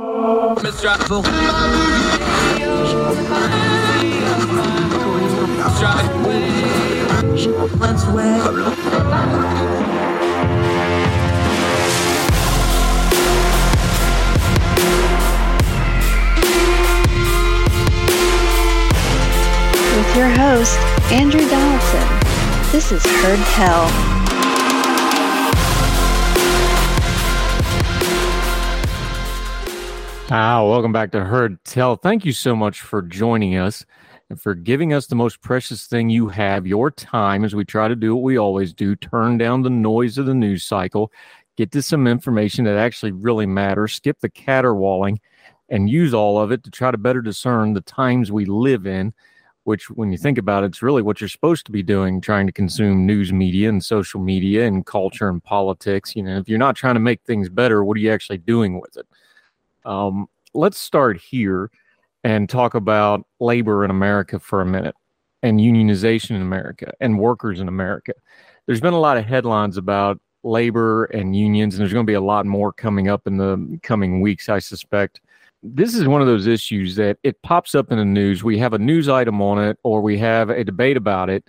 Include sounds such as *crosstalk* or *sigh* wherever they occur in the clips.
With your host, Andrew Donaldson. This is Heard Tell. Ah, welcome back to Heard Tell. Thank you so much for joining us and for giving us the most precious thing you have, your time, as we try to do what we always do turn down the noise of the news cycle, get to some information that actually really matters, skip the caterwauling, and use all of it to try to better discern the times we live in. Which, when you think about it, it's really what you're supposed to be doing, trying to consume news media and social media and culture and politics. You know, if you're not trying to make things better, what are you actually doing with it? Um, let's start here and talk about labor in America for a minute and unionization in America and workers in America. There's been a lot of headlines about labor and unions, and there's going to be a lot more coming up in the coming weeks, I suspect. This is one of those issues that it pops up in the news. We have a news item on it, or we have a debate about it,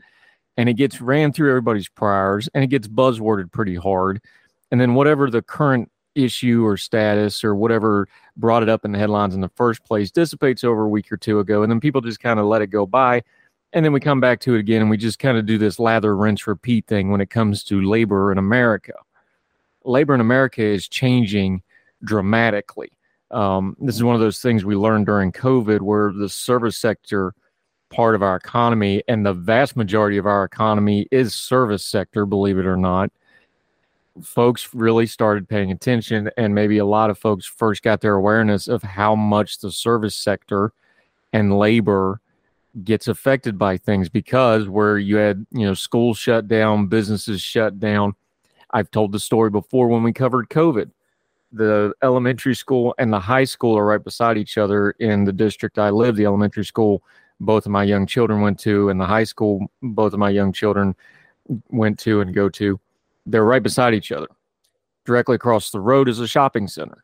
and it gets ran through everybody's priors and it gets buzzworded pretty hard. And then whatever the current issue or status or whatever brought it up in the headlines in the first place dissipates over a week or two ago and then people just kind of let it go by and then we come back to it again and we just kind of do this lather rinse repeat thing when it comes to labor in america. Labor in america is changing dramatically. Um, this is one of those things we learned during covid where the service sector part of our economy and the vast majority of our economy is service sector believe it or not folks really started paying attention and maybe a lot of folks first got their awareness of how much the service sector and labor gets affected by things because where you had you know schools shut down businesses shut down. I've told the story before when we covered covid. The elementary school and the high school are right beside each other in the district i live. The elementary school both of my young children went to and the high school both of my young children went to and go to they're right beside each other. Directly across the road is a shopping center.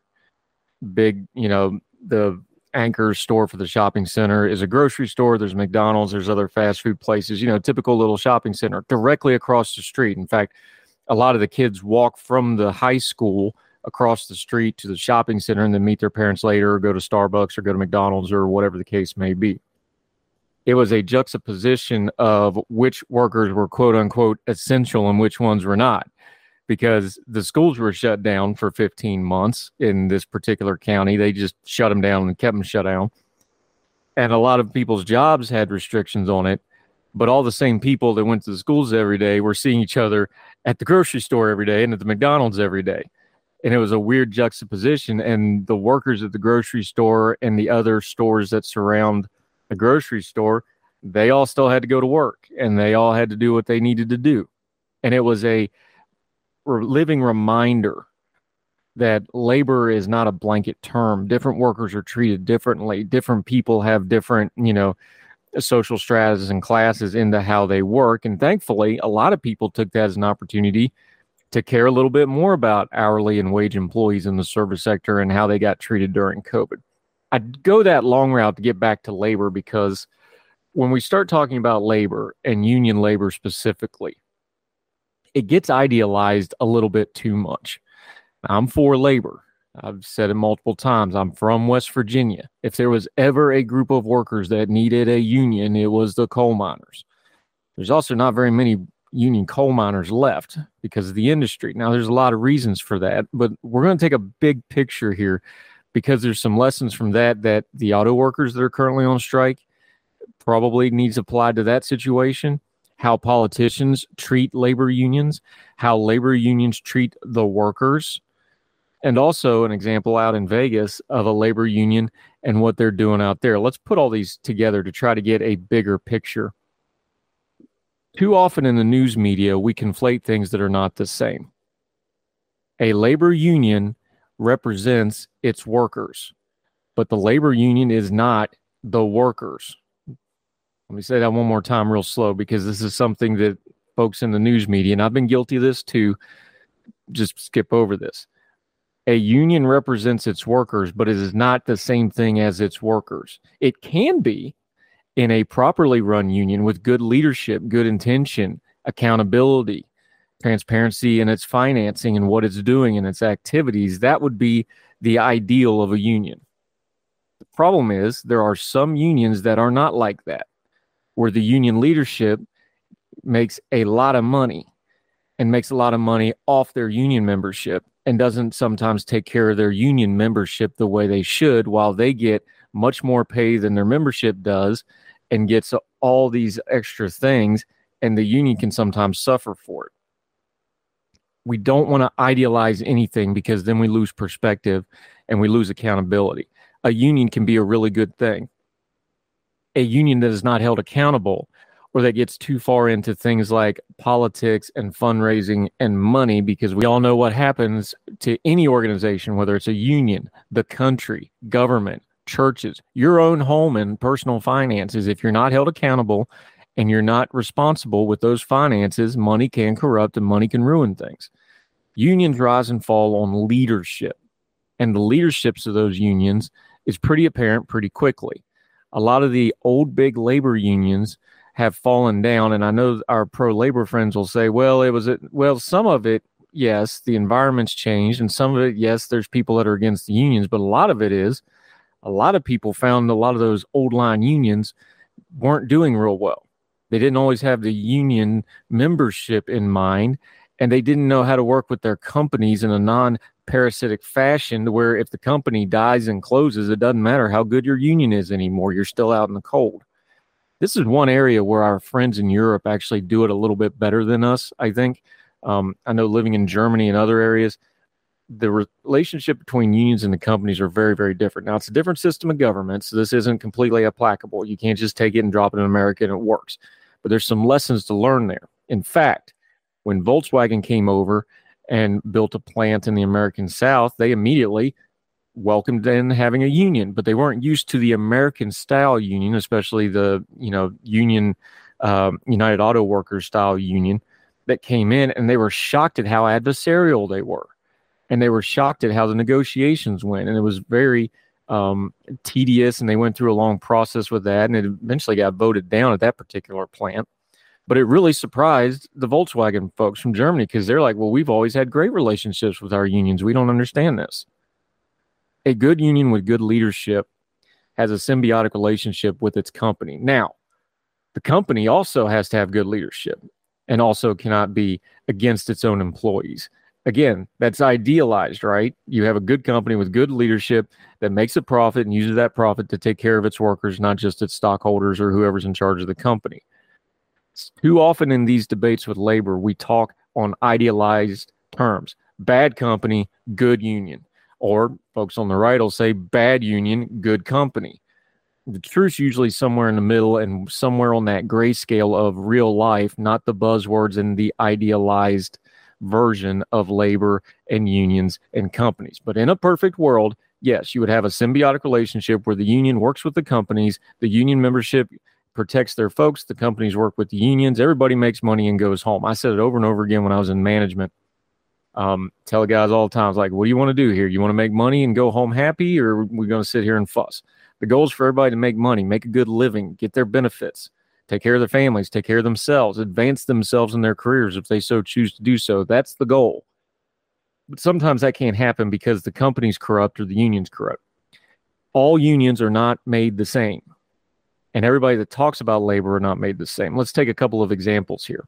Big, you know, the anchor store for the shopping center is a grocery store. There's McDonald's, there's other fast food places, you know, typical little shopping center directly across the street. In fact, a lot of the kids walk from the high school across the street to the shopping center and then meet their parents later or go to Starbucks or go to McDonald's or whatever the case may be it was a juxtaposition of which workers were quote unquote essential and which ones were not because the schools were shut down for 15 months in this particular county. They just shut them down and kept them shut down. And a lot of people's jobs had restrictions on it but all the same people that went to the schools every day were seeing each other at the grocery store every day and at the McDonald's every day. And it was a weird juxtaposition and the workers at the grocery store and the other stores that surround a grocery store, they all still had to go to work and they all had to do what they needed to do. And it was a living reminder that labor is not a blanket term. Different workers are treated differently. Different people have different, you know, social stratas and classes into how they work. And thankfully, a lot of people took that as an opportunity to care a little bit more about hourly and wage employees in the service sector and how they got treated during COVID. I'd go that long route to get back to labor because when we start talking about labor and union labor specifically, it gets idealized a little bit too much. I'm for labor. I've said it multiple times. I'm from West Virginia. If there was ever a group of workers that needed a union, it was the coal miners. There's also not very many union coal miners left because of the industry. Now, there's a lot of reasons for that, but we're going to take a big picture here because there's some lessons from that that the auto workers that are currently on strike probably needs applied to that situation how politicians treat labor unions how labor unions treat the workers and also an example out in Vegas of a labor union and what they're doing out there. Let's put all these together to try to get a bigger picture. Too often in the news media, we conflate things that are not the same. A labor union represents its workers, but the labor union is not the workers. Let me say that one more time, real slow, because this is something that folks in the news media, and I've been guilty of this too, just skip over this a union represents its workers, but it is not the same thing as its workers. It can be in a properly run union with good leadership, good intention, accountability, transparency in its financing and what it's doing and its activities. That would be the ideal of a union. The problem is there are some unions that are not like that, where the union leadership makes a lot of money and makes a lot of money off their union membership and doesn't sometimes take care of their union membership the way they should while they get much more pay than their membership does and gets all these extra things and the union can sometimes suffer for it we don't want to idealize anything because then we lose perspective and we lose accountability a union can be a really good thing a union that is not held accountable or that gets too far into things like politics and fundraising and money because we all know what happens to any organization, whether it's a union, the country, government, churches, your own home and personal finances. If you're not held accountable and you're not responsible with those finances, money can corrupt and money can ruin things. Unions rise and fall on leadership, and the leaderships of those unions is pretty apparent pretty quickly. A lot of the old big labor unions have fallen down. And I know our pro labor friends will say, well, it was, it, well, some of it, yes, the environment's changed. And some of it, yes, there's people that are against the unions. But a lot of it is a lot of people found a lot of those old line unions weren't doing real well. They didn't always have the union membership in mind. And they didn't know how to work with their companies in a non parasitic fashion where if the company dies and closes, it doesn't matter how good your union is anymore. You're still out in the cold this is one area where our friends in Europe actually do it a little bit better than us. I think. Um, I know living in Germany and other areas, the relationship between unions and the companies are very, very different. Now, it's a different system of government, so this isn't completely applicable. You can't just take it and drop it in America and it works. But there's some lessons to learn there. In fact, when Volkswagen came over and built a plant in the American South, they immediately welcomed in having a union, but they weren't used to the American style union, especially the you know union um, United Auto Workers style union that came in, and they were shocked at how adversarial they were, and they were shocked at how the negotiations went, and it was very um, tedious, and they went through a long process with that, and it eventually got voted down at that particular plant. But it really surprised the Volkswagen folks from Germany because they're like, well, we've always had great relationships with our unions. We don't understand this a good union with good leadership has a symbiotic relationship with its company. Now, the company also has to have good leadership and also cannot be against its own employees. Again, that's idealized, right? You have a good company with good leadership that makes a profit and uses that profit to take care of its workers, not just its stockholders or whoever's in charge of the company. Too often in these debates with labor, we talk on idealized terms bad company, good union. Or folks on the right will say bad union, good company. The truth's usually somewhere in the middle and somewhere on that grayscale of real life, not the buzzwords and the idealized version of labor and unions and companies. But in a perfect world, yes, you would have a symbiotic relationship where the union works with the companies, the union membership protects their folks, the companies work with the unions, everybody makes money and goes home. I said it over and over again when I was in management um, tell guys all the time, like, what do you want to do here? You want to make money and go home happy, or we're going to sit here and fuss? The goal is for everybody to make money, make a good living, get their benefits, take care of their families, take care of themselves, advance themselves in their careers if they so choose to do so. That's the goal. But sometimes that can't happen because the company's corrupt or the union's corrupt. All unions are not made the same. And everybody that talks about labor are not made the same. Let's take a couple of examples here.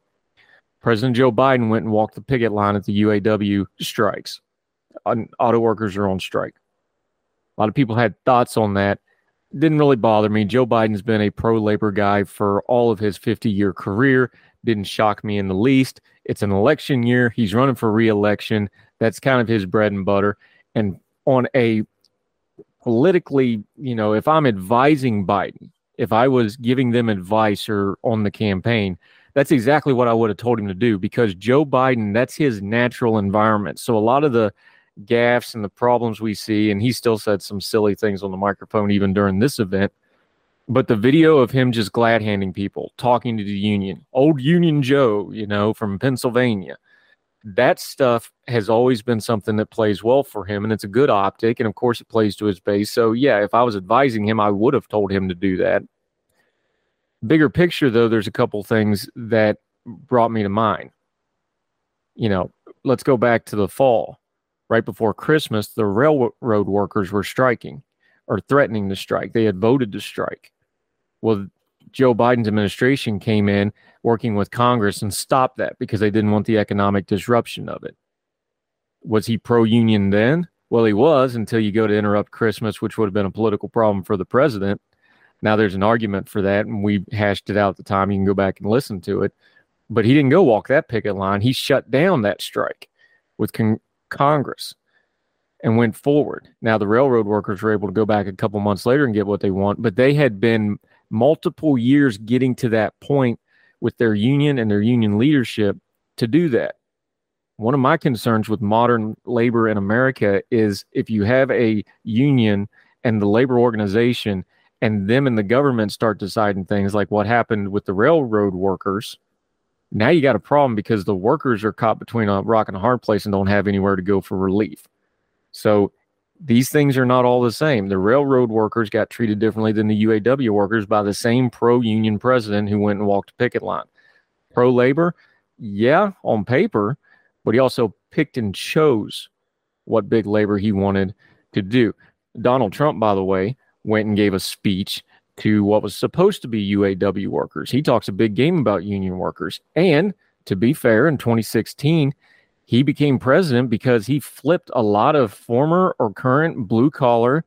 President Joe Biden went and walked the picket line at the UAW strikes. Auto workers are on strike. A lot of people had thoughts on that. Didn't really bother me. Joe Biden's been a pro labor guy for all of his 50 year career. Didn't shock me in the least. It's an election year. He's running for reelection. That's kind of his bread and butter. And on a politically, you know, if I'm advising Biden, if I was giving them advice or on the campaign, that's exactly what I would have told him to do because Joe Biden, that's his natural environment. So a lot of the gaffes and the problems we see, and he still said some silly things on the microphone even during this event. But the video of him just glad handing people, talking to the union, old Union Joe, you know, from Pennsylvania, that stuff has always been something that plays well for him and it's a good optic and of course it plays to his base so yeah if i was advising him i would have told him to do that bigger picture though there's a couple things that brought me to mind you know let's go back to the fall right before christmas the railroad workers were striking or threatening to strike they had voted to strike well joe biden's administration came in working with Congress and stopped that because they didn't want the economic disruption of it. Was he pro union then? Well, he was until you go to interrupt Christmas, which would have been a political problem for the president. Now there's an argument for that, and we hashed it out at the time. You can go back and listen to it. But he didn't go walk that picket line. He shut down that strike with con- Congress and went forward. Now the railroad workers were able to go back a couple months later and get what they want, but they had been multiple years getting to that point with their union and their union leadership to do that. One of my concerns with modern labor in America is if you have a union and the labor organization and them and the government start deciding things like what happened with the railroad workers, now you got a problem because the workers are caught between a rock and a hard place and don't have anywhere to go for relief. So these things are not all the same. The railroad workers got treated differently than the UAW workers by the same pro union president who went and walked a picket line. Pro labor, yeah, on paper, but he also picked and chose what big labor he wanted to do. Donald Trump, by the way, went and gave a speech to what was supposed to be UAW workers. He talks a big game about union workers. And to be fair, in 2016, he became president because he flipped a lot of former or current blue collar,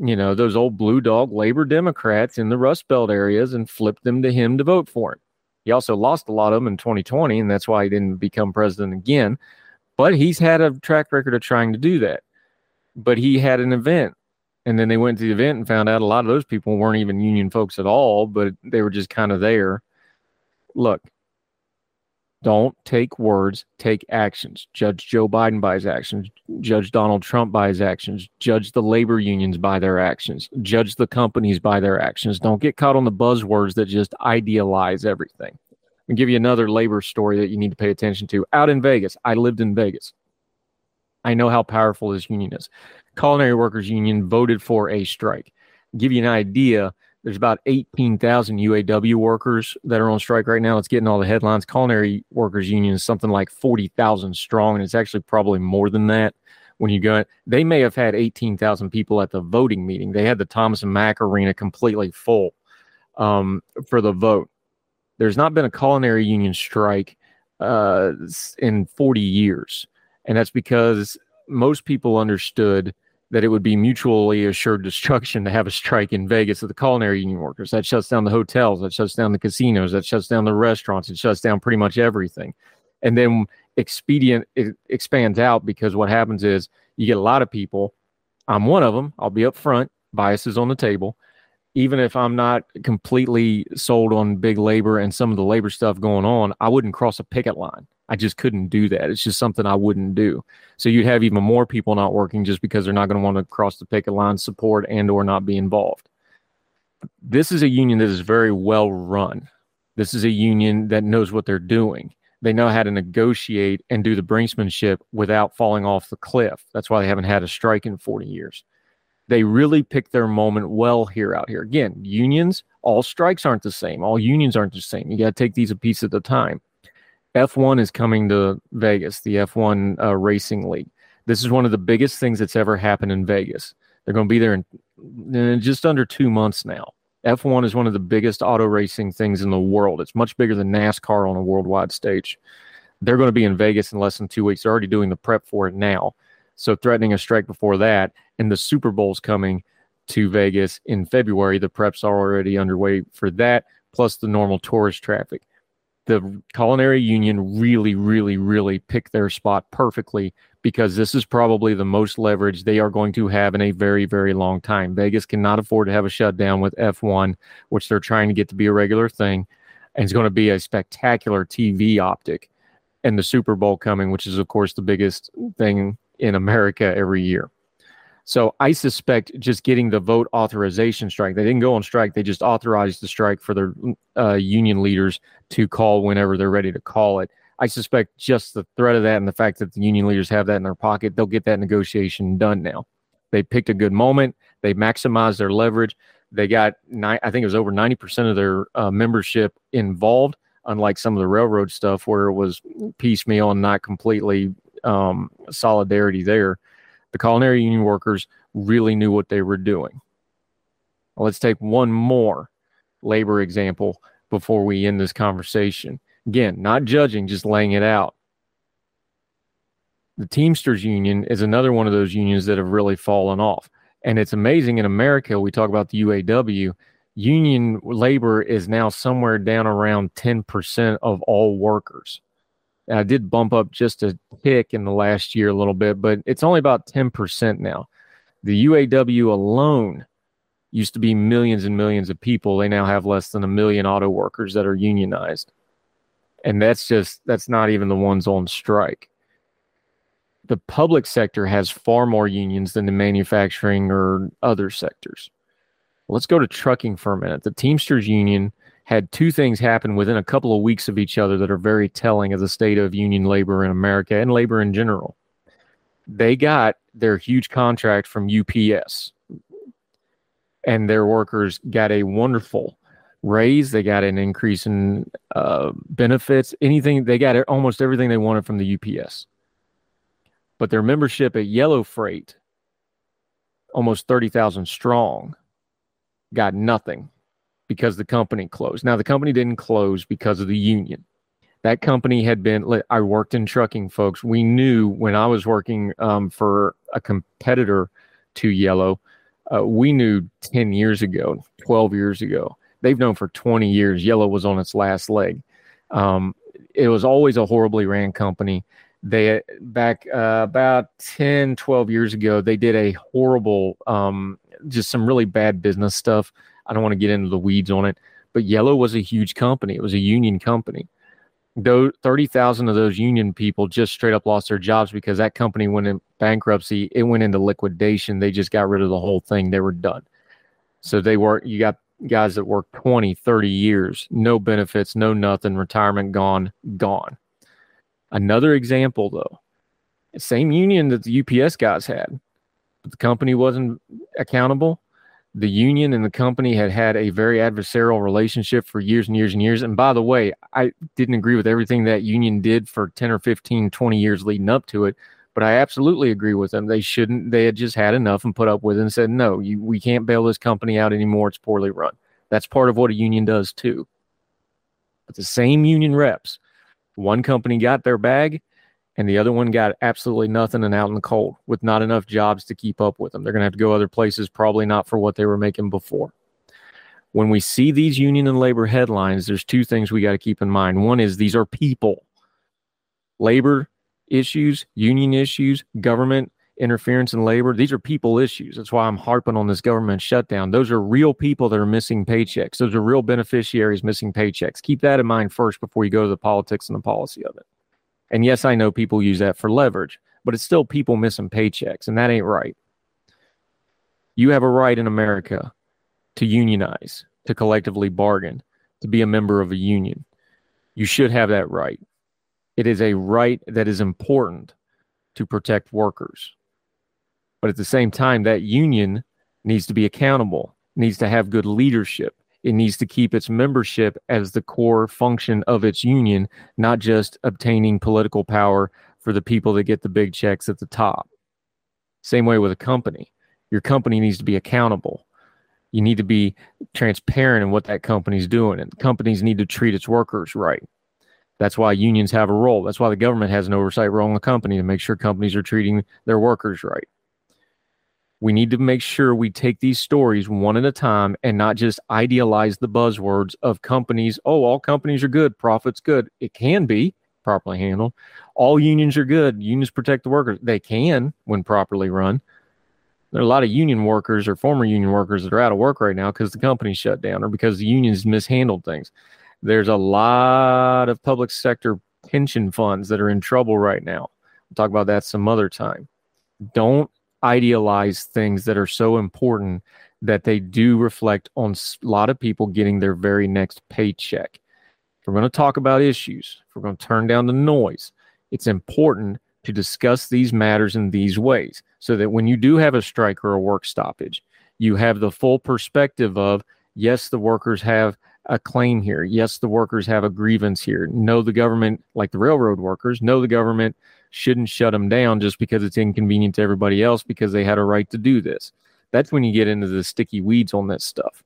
you know, those old blue dog labor Democrats in the Rust Belt areas and flipped them to him to vote for him. He also lost a lot of them in 2020, and that's why he didn't become president again. But he's had a track record of trying to do that. But he had an event, and then they went to the event and found out a lot of those people weren't even union folks at all, but they were just kind of there. Look, don't take words, take actions. Judge Joe Biden by his actions, judge Donald Trump by his actions, judge the labor unions by their actions, judge the companies by their actions. Don't get caught on the buzzwords that just idealize everything. I'll give you another labor story that you need to pay attention to. Out in Vegas, I lived in Vegas. I know how powerful this union is. Culinary Workers Union voted for a strike. Give you an idea there's about 18,000 UAW workers that are on strike right now. It's getting all the headlines. Culinary Workers Union is something like 40,000 strong, and it's actually probably more than that when you go. They may have had 18,000 people at the voting meeting. They had the Thomas and Mack Arena completely full um, for the vote. There's not been a culinary union strike uh, in 40 years, and that's because most people understood – that it would be mutually assured destruction to have a strike in Vegas of the culinary union workers. That shuts down the hotels, that shuts down the casinos, that shuts down the restaurants, it shuts down pretty much everything. And then expedient it expands out because what happens is you get a lot of people. I'm one of them. I'll be up front, biases on the table. Even if I'm not completely sold on big labor and some of the labor stuff going on, I wouldn't cross a picket line. I just couldn't do that. It's just something I wouldn't do. So you'd have even more people not working just because they're not going to want to cross the picket line, support, and or not be involved. This is a union that is very well run. This is a union that knows what they're doing. They know how to negotiate and do the brinksmanship without falling off the cliff. That's why they haven't had a strike in 40 years. They really picked their moment well here out here. Again, unions, all strikes aren't the same. All unions aren't the same. You got to take these a piece at a time F1 is coming to Vegas, the F1 uh, Racing League. This is one of the biggest things that's ever happened in Vegas. They're going to be there in, in just under two months now. F1 is one of the biggest auto racing things in the world. It's much bigger than NASCAR on a worldwide stage. They're going to be in Vegas in less than two weeks. They're already doing the prep for it now. So, threatening a strike before that. And the Super Bowl's coming to Vegas in February. The preps are already underway for that, plus the normal tourist traffic the culinary union really, really, really picked their spot perfectly because this is probably the most leverage they are going to have in a very, very long time. Vegas cannot afford to have a shutdown with F1, which they're trying to get to be a regular thing. And it's going to be a spectacular TV optic. And the Super Bowl coming, which is, of course, the biggest thing in America every year. So I suspect just getting the vote authorization strike, they didn't go on strike, they just authorized the strike for their uh, union leaders to call whenever they're ready to call it. I suspect just the threat of that and the fact that the union leaders have that in their pocket, they'll get that negotiation done now. They picked a good moment. They maximized their leverage. They got, I think it was over 90% of their uh, membership involved, unlike some of the railroad stuff where it was piecemeal and not completely um, solidarity there. The culinary union workers really knew what they were doing. let's take one more labor example before we end this conversation. Again, not judging, just laying it out. The Teamsters Union is another one of those unions that have really fallen off. And it's amazing in America, we talk about the UAW, union labor is now somewhere down around 10% of all workers. And I did bump up just a tick in the last year a little bit, but it's only about 10% now. The UAW alone used to be millions and millions of people. They now have less than a million auto workers that are unionized and that's just that's not even the ones on strike the public sector has far more unions than the manufacturing or other sectors let's go to trucking for a minute the teamsters union had two things happen within a couple of weeks of each other that are very telling of the state of union labor in america and labor in general they got their huge contract from ups and their workers got a wonderful raise. They got an increase in uh, benefits. Anything they got almost everything they wanted from the UPS. But their membership at Yellow Freight, almost thirty thousand strong, got nothing because the company closed. Now the company didn't close because of the union. That company had been. I worked in trucking, folks. We knew when I was working um, for a competitor to Yellow. Uh, we knew 10 years ago, 12 years ago, they've known for 20 years Yellow was on its last leg. Um, it was always a horribly ran company. They back uh, about 10, 12 years ago, they did a horrible, um, just some really bad business stuff. I don't want to get into the weeds on it, but Yellow was a huge company. It was a union company. Though 30,000 of those union people just straight up lost their jobs because that company went in bankruptcy. It went into liquidation. They just got rid of the whole thing. They were done. So they were, you got guys that worked 20, 30 years, no benefits, no nothing, retirement gone, gone. Another example, though, same union that the UPS guys had, but the company wasn't accountable. The union and the company had had a very adversarial relationship for years and years and years. And by the way, I didn't agree with everything that union did for 10 or 15, 20 years leading up to it, but I absolutely agree with them. They shouldn't. They had just had enough and put up with it and said, "No, you, we can't bail this company out anymore. It's poorly run." That's part of what a union does too. But the same union reps, one company got their bag, and the other one got absolutely nothing and out in the cold with not enough jobs to keep up with them. They're going to have to go other places, probably not for what they were making before. When we see these union and labor headlines, there's two things we got to keep in mind. One is these are people. Labor issues, union issues, government interference in labor. These are people issues. That's why I'm harping on this government shutdown. Those are real people that are missing paychecks. Those are real beneficiaries missing paychecks. Keep that in mind first before you go to the politics and the policy of it. And yes, I know people use that for leverage, but it's still people missing paychecks, and that ain't right. You have a right in America to unionize, to collectively bargain, to be a member of a union. You should have that right. It is a right that is important to protect workers. But at the same time, that union needs to be accountable, needs to have good leadership. It needs to keep its membership as the core function of its union, not just obtaining political power for the people that get the big checks at the top. Same way with a company. Your company needs to be accountable. You need to be transparent in what that company's doing, and companies need to treat its workers right. That's why unions have a role. That's why the government has an oversight role in the company to make sure companies are treating their workers right. We need to make sure we take these stories one at a time and not just idealize the buzzwords of companies. Oh, all companies are good, profits good. It can be, properly handled. All unions are good. Unions protect the workers. They can when properly run. There are a lot of union workers or former union workers that are out of work right now because the company shut down or because the unions mishandled things. There's a lot of public sector pension funds that are in trouble right now. We'll talk about that some other time. Don't idealize things that are so important that they do reflect on a lot of people getting their very next paycheck. If we're going to talk about issues, if we're going to turn down the noise, it's important to discuss these matters in these ways so that when you do have a strike or a work stoppage, you have the full perspective of yes, the workers have a claim here. Yes, the workers have a grievance here. No, the government, like the railroad workers, no, the government shouldn't shut them down just because it's inconvenient to everybody else because they had a right to do this. That's when you get into the sticky weeds on this stuff.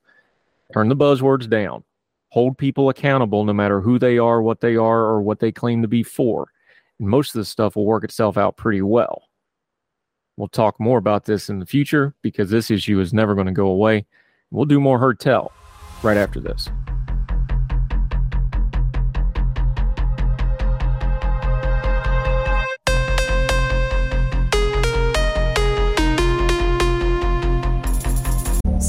Turn the buzzwords down. Hold people accountable no matter who they are, what they are, or what they claim to be for. And most of this stuff will work itself out pretty well. We'll talk more about this in the future because this issue is never going to go away. We'll do more Heard Tell right after this.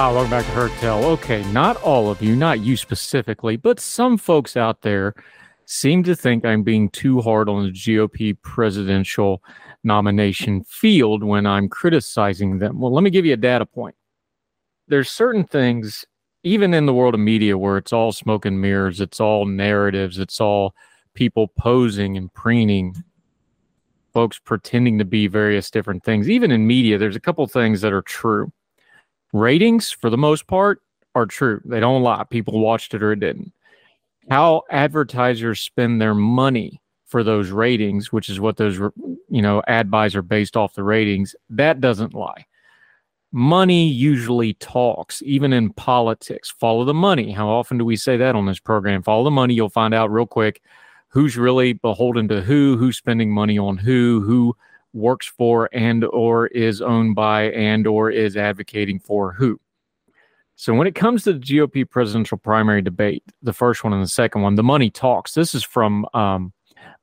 Ah, welcome back to Heard Tell. Okay, not all of you, not you specifically, but some folks out there seem to think I'm being too hard on the GOP presidential nomination field when I'm criticizing them. Well, let me give you a data point. There's certain things, even in the world of media, where it's all smoke and mirrors, it's all narratives, it's all people posing and preening, folks pretending to be various different things. Even in media, there's a couple things that are true ratings for the most part are true. They don't lie. People watched it or it didn't. How advertisers spend their money for those ratings, which is what those you know ad buys are based off the ratings, that doesn't lie. Money usually talks, even in politics. Follow the money. How often do we say that on this program? Follow the money. You'll find out real quick who's really beholden to who, who's spending money on who, who works for and or is owned by and or is advocating for who. So when it comes to the GOP presidential primary debate, the first one and the second one, the money talks. This is from um,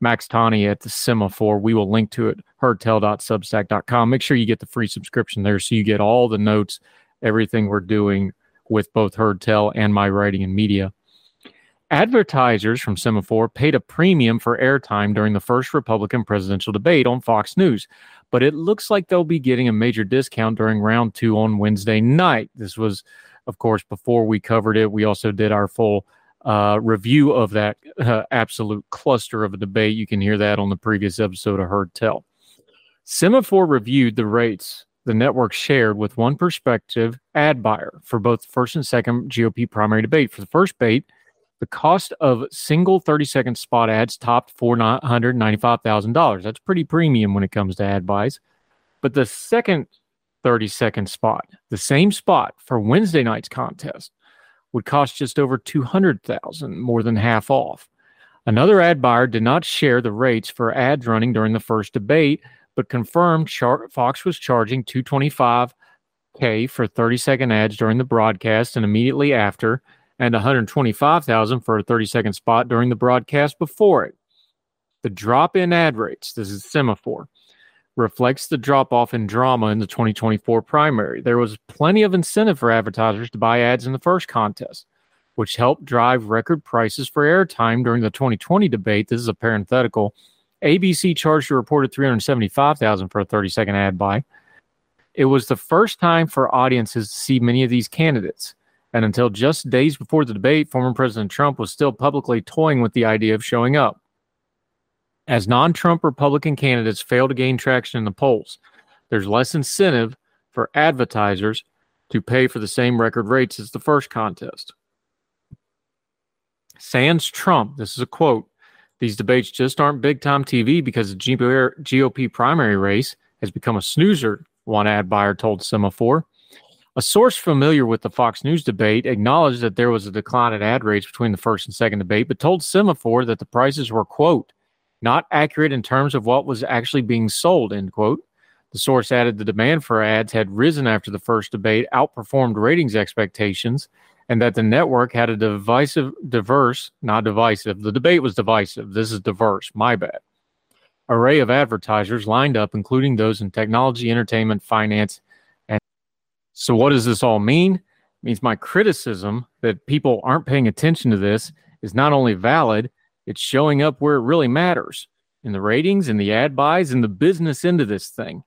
Max Tani at the Semafor. We will link to it, heardtell.substack.com. Make sure you get the free subscription there so you get all the notes, everything we're doing with both Heard Tell and my writing and media. Advertisers from Semafor paid a premium for airtime during the first Republican presidential debate on Fox News, but it looks like they'll be getting a major discount during round two on Wednesday night. This was, of course, before we covered it. We also did our full uh, review of that uh, absolute cluster of a debate. You can hear that on the previous episode of Heard Tell. Semafor reviewed the rates the network shared with one perspective ad buyer for both the first and second GOP primary debate. For the first debate, the cost of single 30 second spot ads topped $495,000. That's pretty premium when it comes to ad buys. But the second 30 second spot, the same spot for Wednesday night's contest, would cost just over 200,000, more than half off. Another ad buyer did not share the rates for ads running during the first debate, but confirmed Char- Fox was charging 225k for 30 second ads during the broadcast and immediately after and 125,000 for a 30 second spot during the broadcast before it. The drop in ad rates, this is Semafor, reflects the drop off in drama in the 2024 primary. There was plenty of incentive for advertisers to buy ads in the first contest, which helped drive record prices for airtime during the 2020 debate. This is a parenthetical. ABC charged a reported 375,000 for a 30 second ad buy. It was the first time for audiences to see many of these candidates. And until just days before the debate, former President Trump was still publicly toying with the idea of showing up. As non Trump Republican candidates fail to gain traction in the polls, there's less incentive for advertisers to pay for the same record rates as the first contest. Sans Trump, this is a quote. These debates just aren't big time TV because the GOP primary race has become a snoozer, one ad buyer told Semafor. A source familiar with the Fox News debate acknowledged that there was a decline in ad rates between the first and second debate, but told Semafor that the prices were, quote, not accurate in terms of what was actually being sold, end quote. The source added the demand for ads had risen after the first debate, outperformed ratings expectations, and that the network had a divisive, diverse, not divisive. The debate was divisive. This is diverse. My bad. Array of advertisers lined up, including those in technology, entertainment, finance, so, what does this all mean? It means my criticism that people aren't paying attention to this is not only valid, it's showing up where it really matters in the ratings, in the ad buys, in the business end of this thing.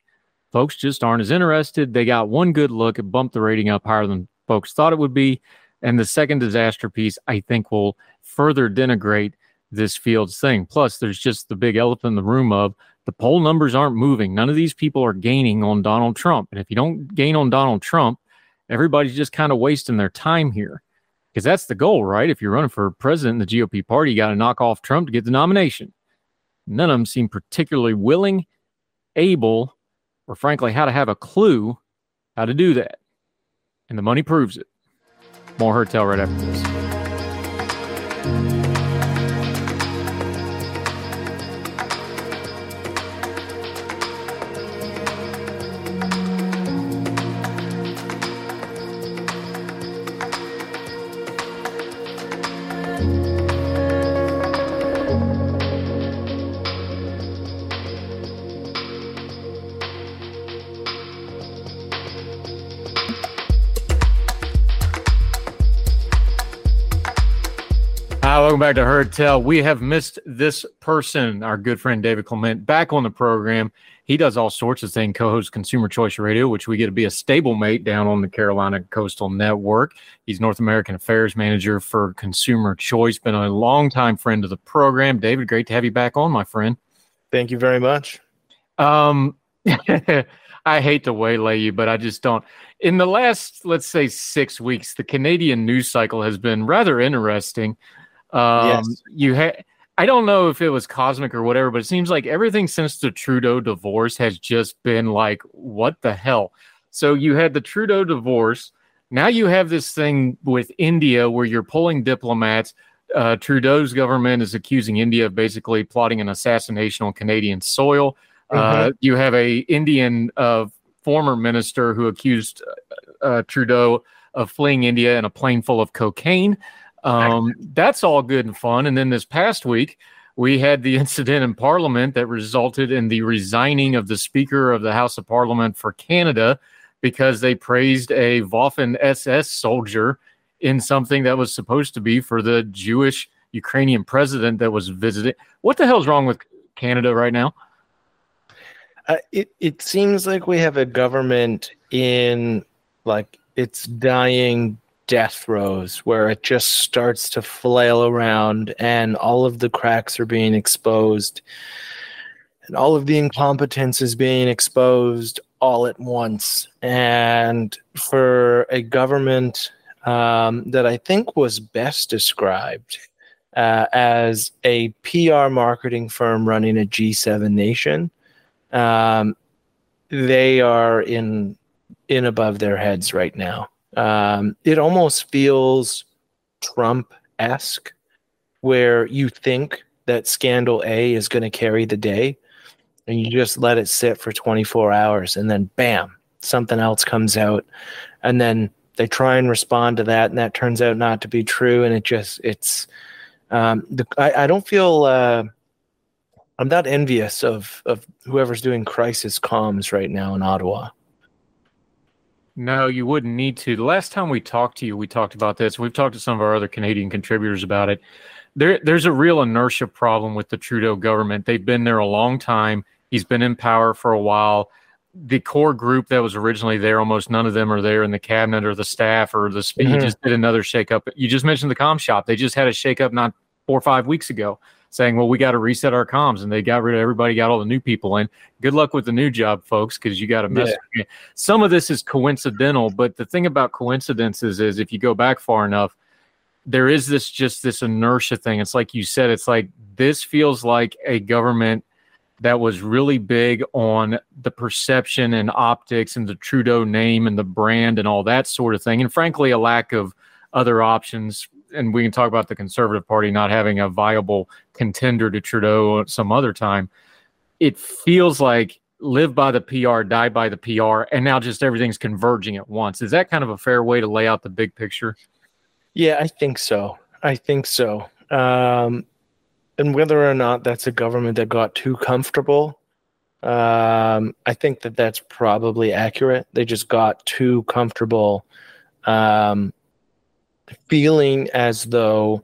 Folks just aren't as interested. They got one good look, it bumped the rating up higher than folks thought it would be. And the second disaster piece, I think, will further denigrate this Fields thing. Plus, there's just the big elephant in the room of the poll numbers aren't moving. None of these people are gaining on Donald Trump. And if you don't gain on Donald Trump, everybody's just kind of wasting their time here because that's the goal, right? If you're running for president in the GOP party, you got to knock off Trump to get the nomination. None of them seem particularly willing, able, or frankly, how to have a clue how to do that. And the money proves it. More Heard Tell right after this. Welcome back to Heard Tell. We have missed this person, our good friend David Clement, back on the program. He does all sorts of things, co-hosts Consumer Choice Radio, which we get to be a stablemate down on the Carolina Coastal Network. He's North American Affairs Manager for Consumer Choice, been a longtime friend of the program. David, great to have you back on, my friend. Thank you very much. Um, *laughs* I hate to waylay you, but I just don't. In the last, let's say, six weeks, the Canadian news cycle has been rather interesting. Um, yes. You had. I don't know if it was cosmic or whatever, but it seems like everything since the Trudeau divorce has just been like, what the hell? So you had the Trudeau divorce. Now you have this thing with India where you're pulling diplomats. Uh, Trudeau's government is accusing India of basically plotting an assassination on Canadian soil. Uh, mm-hmm. Uh, you have a Indian uh, former minister who accused uh, Trudeau of fleeing India in a plane full of cocaine. Um, that's all good and fun. And then this past week, we had the *laughs* incident in Parliament that resulted in the resigning of the Speaker of the House of Parliament for Canada because they praised a Waffen SS soldier in something that was supposed to be for the Jewish Ukrainian president that was visiting. What the hell's wrong with Canada right now? Uh, it it seems like we have a government in like its dying death throes where it just starts to flail around and all of the cracks are being exposed and all of the incompetence is being exposed all at once. And for a government um, that I think was best described uh, as a PR marketing firm running a G7 nation, um, they are in in above their heads right now. Um, it almost feels Trump esque, where you think that scandal A is going to carry the day, and you just let it sit for 24 hours, and then bam, something else comes out, and then they try and respond to that, and that turns out not to be true, and it just it's. Um, the, I, I don't feel. Uh, I'm not envious of of whoever's doing crisis comms right now in Ottawa. No, you wouldn't need to. The last time we talked to you, we talked about this. We've talked to some of our other Canadian contributors about it. There, there's a real inertia problem with the Trudeau government. They've been there a long time. He's been in power for a while. The core group that was originally there, almost none of them are there in the cabinet or the staff or the. Mm-hmm. He just did another shakeup. You just mentioned the com shop. They just had a shakeup not four or five weeks ago. Saying, well, we got to reset our comms. And they got rid of everybody, got all the new people in. Good luck with the new job, folks, because you got to mess. Yeah. Some of this is coincidental, but the thing about coincidences is if you go back far enough, there is this just this inertia thing. It's like you said, it's like this feels like a government that was really big on the perception and optics and the Trudeau name and the brand and all that sort of thing. And frankly, a lack of other options. And we can talk about the Conservative Party not having a viable contender to Trudeau some other time. It feels like live by the PR, die by the PR, and now just everything's converging at once. Is that kind of a fair way to lay out the big picture? Yeah, I think so. I think so. Um, and whether or not that's a government that got too comfortable, um, I think that that's probably accurate. They just got too comfortable, um, feeling as though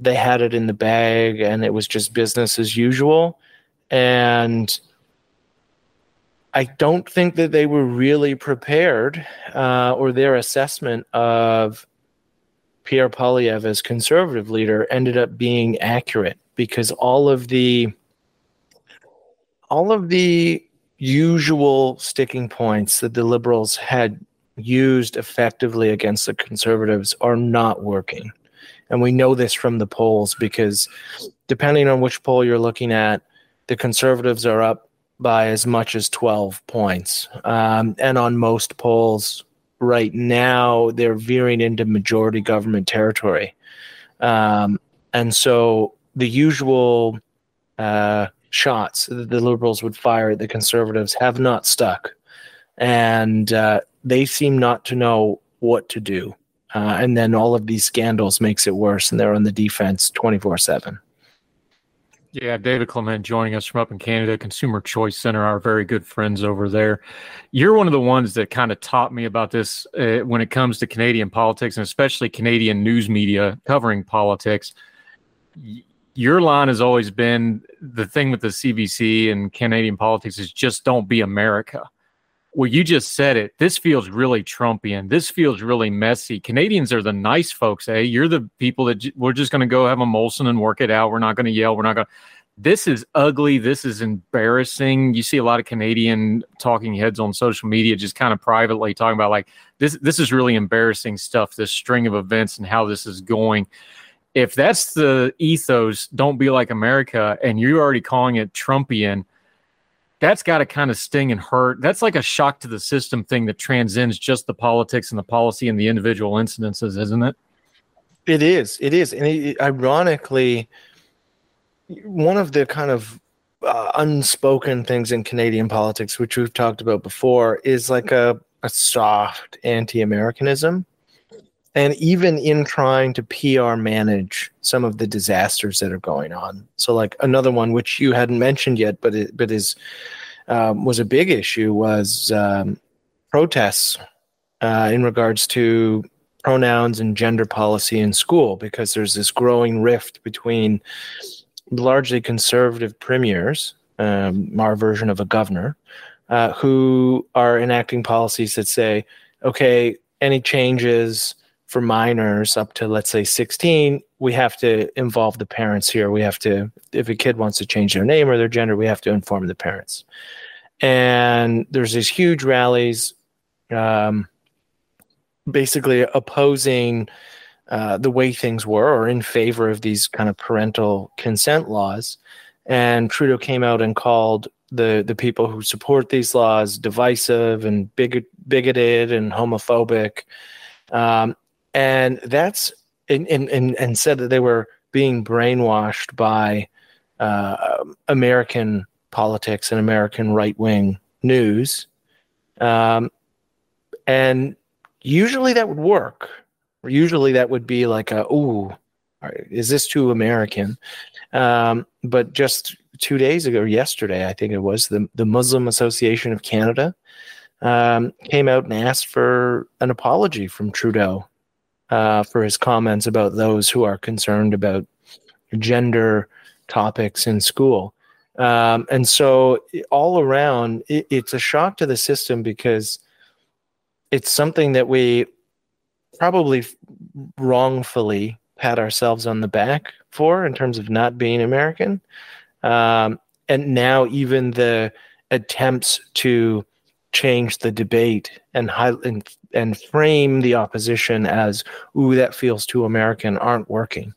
they had it in the bag and it was just business as usual. And I don't think that they were really prepared, uh, or their assessment of Pierre Poilievre as conservative leader ended up being accurate because all of the all of the usual sticking points that the liberals had used effectively against the conservatives are not working. And we know this from the polls because depending on which poll you're looking at, the conservatives are up by as much as 12 points. Um, and on most polls, right now they're veering into majority government territory. Um, and so the usual uh, shots that the liberals would fire at the conservatives have not stuck. And uh, they seem not to know what to do. Uh, and then all of these scandals makes it worse, and they're on the defense 24 7. Yeah, David Clement joining us from up in Canada, Consumer Choice Center, our very good friends over there. You're one of the ones that kind of taught me about this uh, when it comes to Canadian politics and especially Canadian news media covering politics. Your line has always been the thing with the CBC and Canadian politics is just don't be America. Well, you just said it. This feels really Trumpian. This feels really messy. Canadians are the nice folks, eh? You're the people that j- we're just going to go have a Molson and work it out. We're not going to yell. We're not going to. This is ugly. This is embarrassing. You see a lot of Canadian talking heads on social media just kind of privately talking about like this. This is really embarrassing stuff. This string of events and how this is going. If that's the ethos, don't be like America, and you're already calling it Trumpian that's got to kind of sting and hurt. That's like a shock to the system thing that transcends just the politics and the policy and the individual incidences, isn't it? It is. It is. And it, ironically, one of the kind of uh, unspoken things in Canadian politics, which we've talked about before, is like a, a soft anti Americanism. And even in trying to PR manage some of the disasters that are going on. So, like another one which you hadn't mentioned yet, but it, but is um, was a big issue was um, protests uh, in regards to pronouns and gender policy in school because there's this growing rift between largely conservative premiers, um, our version of a governor, uh, who are enacting policies that say, okay, any changes for minors up to let's say 16 we have to involve the parents here. We have to if a kid wants to change their name or their gender we have to inform the parents. And there's these huge rallies um, basically opposing uh, the way things were or in favor of these kind of parental consent laws. And trudeau came out and called the the people who support these laws divisive and bigot, bigoted and homophobic. Um, and that's and, and and said that they were being brainwashed by uh, American politics and American right wing news, um, and usually that would work. Usually that would be like a ooh, is this too American? Um, but just two days ago, yesterday, I think it was the the Muslim Association of Canada um, came out and asked for an apology from Trudeau uh, for his comments about those who are concerned about gender topics in school. Um, and so, all around, it, it's a shock to the system because it's something that we probably wrongfully pat ourselves on the back for in terms of not being American. Um, and now even the attempts to change the debate and, high, and and frame the opposition as "ooh, that feels too American" aren't working.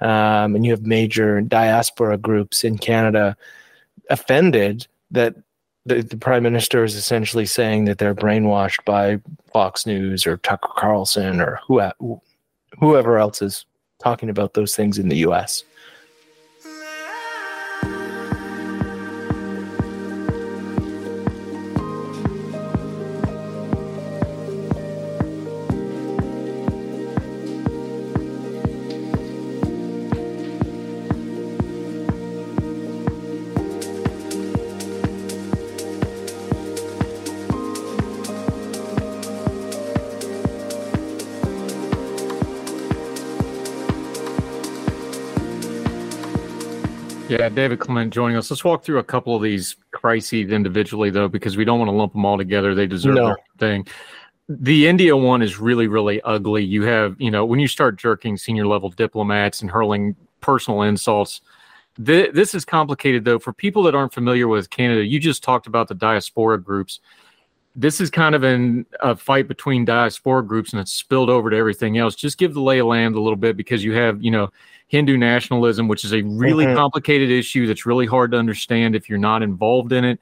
Um, and you have major diaspora groups in Canada offended that the, the, prime minister is essentially saying that they're brainwashed by Fox News or Tucker Carlson or who, whoever else is talking about those things in the U.S. David Clement joining us. Let's walk through a couple of these crises individually, though, because we don't want to lump them all together. They deserve no. their thing. The India one is really, really ugly. You have, you know, when you start jerking senior level diplomats and hurling personal insults, th- this is complicated, though. For people that aren't familiar with Canada, you just talked about the diaspora groups. This is kind of in a fight between diaspora groups and it's spilled over to everything else. Just give the lay of land a little bit because you have, you know, Hindu nationalism, which is a really mm-hmm. complicated issue that's really hard to understand if you're not involved in it.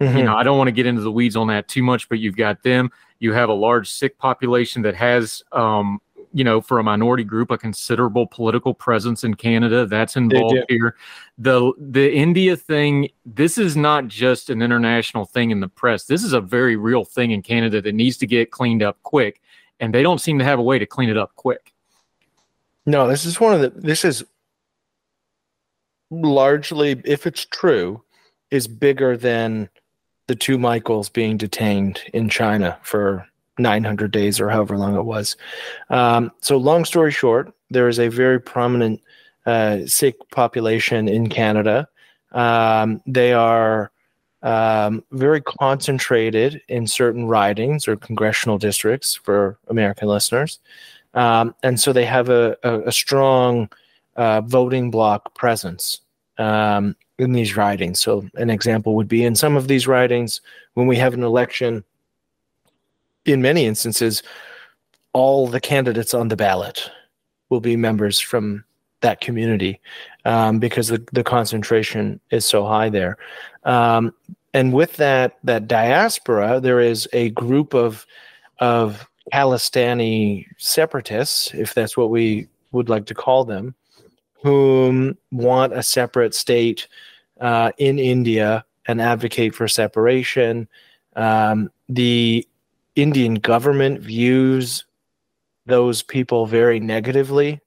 Mm-hmm. You know, I don't want to get into the weeds on that too much, but you've got them. You have a large Sikh population that has, um, you know, for a minority group, a considerable political presence in Canada. That's involved here. The the India thing. This is not just an international thing in the press. This is a very real thing in Canada that needs to get cleaned up quick, and they don't seem to have a way to clean it up quick. No, this is one of the. This is largely, if it's true, is bigger than the two Michaels being detained in China for 900 days or however long it was. Um, so, long story short, there is a very prominent uh, Sikh population in Canada. Um, they are um, very concentrated in certain ridings or congressional districts for American listeners. Um, and so they have a, a, a strong uh, voting bloc presence um, in these ridings. So, an example would be in some of these ridings, when we have an election, in many instances, all the candidates on the ballot will be members from that community um, because the, the concentration is so high there. Um, and with that that diaspora, there is a group of of Khalistani separatists, if that's what we would like to call them, whom want a separate state uh, in India and advocate for separation. Um, the Indian government views those people very negatively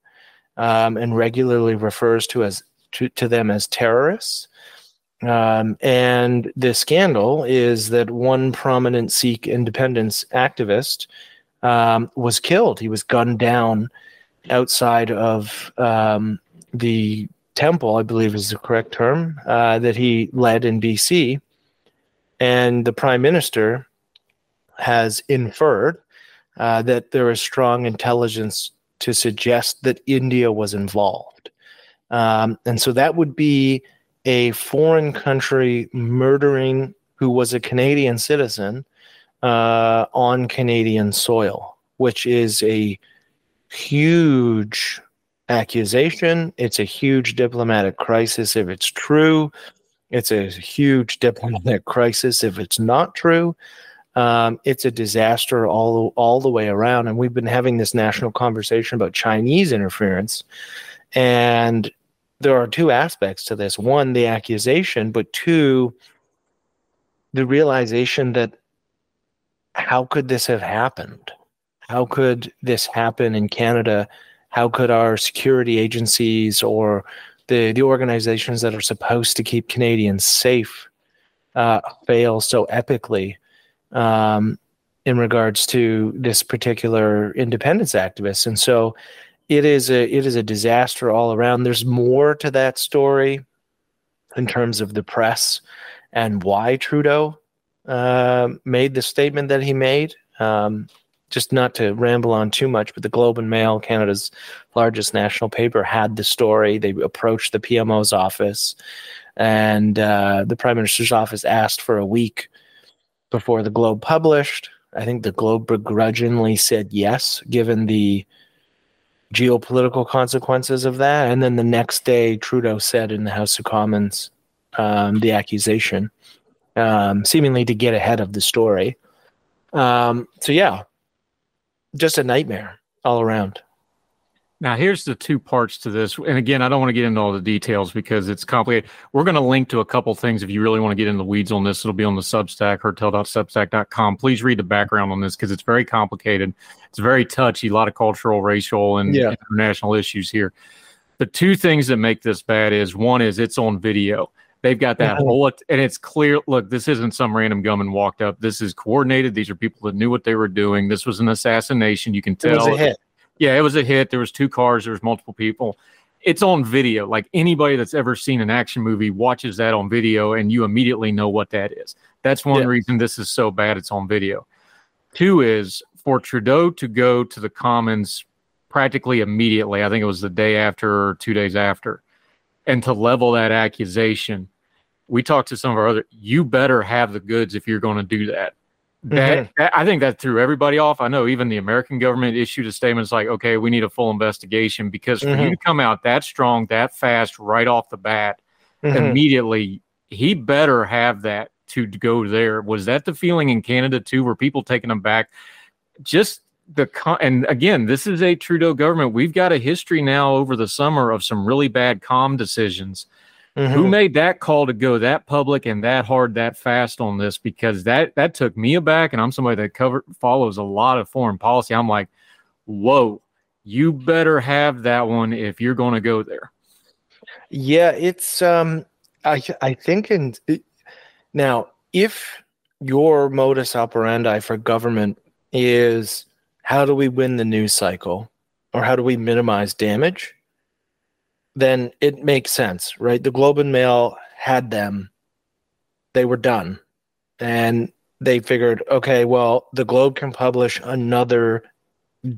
um, and regularly refers to as to, to them as terrorists. Um, and the scandal is that one prominent Sikh independence activist um, was killed. He was gunned down outside of um, the temple, I believe is the correct term, uh, that he led in BC. And the prime minister has inferred uh, that there is strong intelligence to suggest that India was involved. Um, and so that would be a foreign country murdering who was a Canadian citizen uh, on Canadian soil, which is a huge accusation. It's a huge diplomatic crisis if it's true. It's a huge diplomatic crisis if it's not true. Um, it's a disaster all all the way around. And we've been having this national conversation about Chinese interference, and there are two aspects to this: one, the accusation, but two, the realization that how could this have happened? How could this happen in Canada? How could our security agencies or the, the organizations that are supposed to keep Canadians safe uh, fail so epically um, in regards to this particular independence activist? And so it is a it is a disaster all around. There's more to that story in terms of the press and why Trudeau uh, made the statement that he made. Um, just not to ramble on too much, but the Globe and Mail, Canada's largest national paper, had the story. They approached the PMO's office, and uh, the Prime Minister's office asked for a week before the Globe published. I think the Globe begrudgingly said yes, given the geopolitical consequences of that. And then the next day, Trudeau said in the House of Commons um, the accusation, um, seemingly to get ahead of the story. Um, so, yeah, just a nightmare all around. Now, here's the two parts to this. And again, I don't want to get into all the details because it's complicated. We're going to link to a couple things if you really want to get in the weeds on this. It'll be on the Substack, heardtell.substack.com. Please read the background on this because it's very complicated. It's very touchy, a lot of cultural, racial, and yeah. international issues here. The two things that make this bad is one is it's on video. They've got that mm-hmm. whole, and it's clear. Look, this isn't some random gunman walked up. This is coordinated. These are people that knew what they were doing. This was an assassination. You can tell. It was a hit yeah, it was a hit. There was two cars. There was multiple people. It's on video. Like anybody that's ever seen an action movie watches that on video, and you immediately know what that is. That's one yeah. reason this is so bad. It's on video. Two is for Trudeau to go to the Commons practically immediately. I think it was the day after or two days after, and to level that accusation. We talked to some of our other. You better have the goods if you're going to do that that, mm-hmm. that, I think that threw everybody off. I know even the American government issued a statement. It's like, okay, we need a full investigation because for mm-hmm. you to come out that strong, that fast, right off the bat, mm-hmm. immediately, he better have that to go there. Was that the feeling in Canada too? Were people taking them back? Just the con- and again, this is a Trudeau government. We've got a history now over the summer of some really bad com decisions Mm-hmm. Who made that call to go that public and that hard that fast on this? Because that that took me aback, and I'm somebody that cover follows a lot of foreign policy. I'm like, whoa, you better have that one if you're going to go there. Yeah, it's um, I I think and now if your modus operandi for government is how do we win the news cycle or how do we minimize damage then it makes sense, right? The Globe and Mail had them. They were done. And they figured, okay, well, the Globe can publish another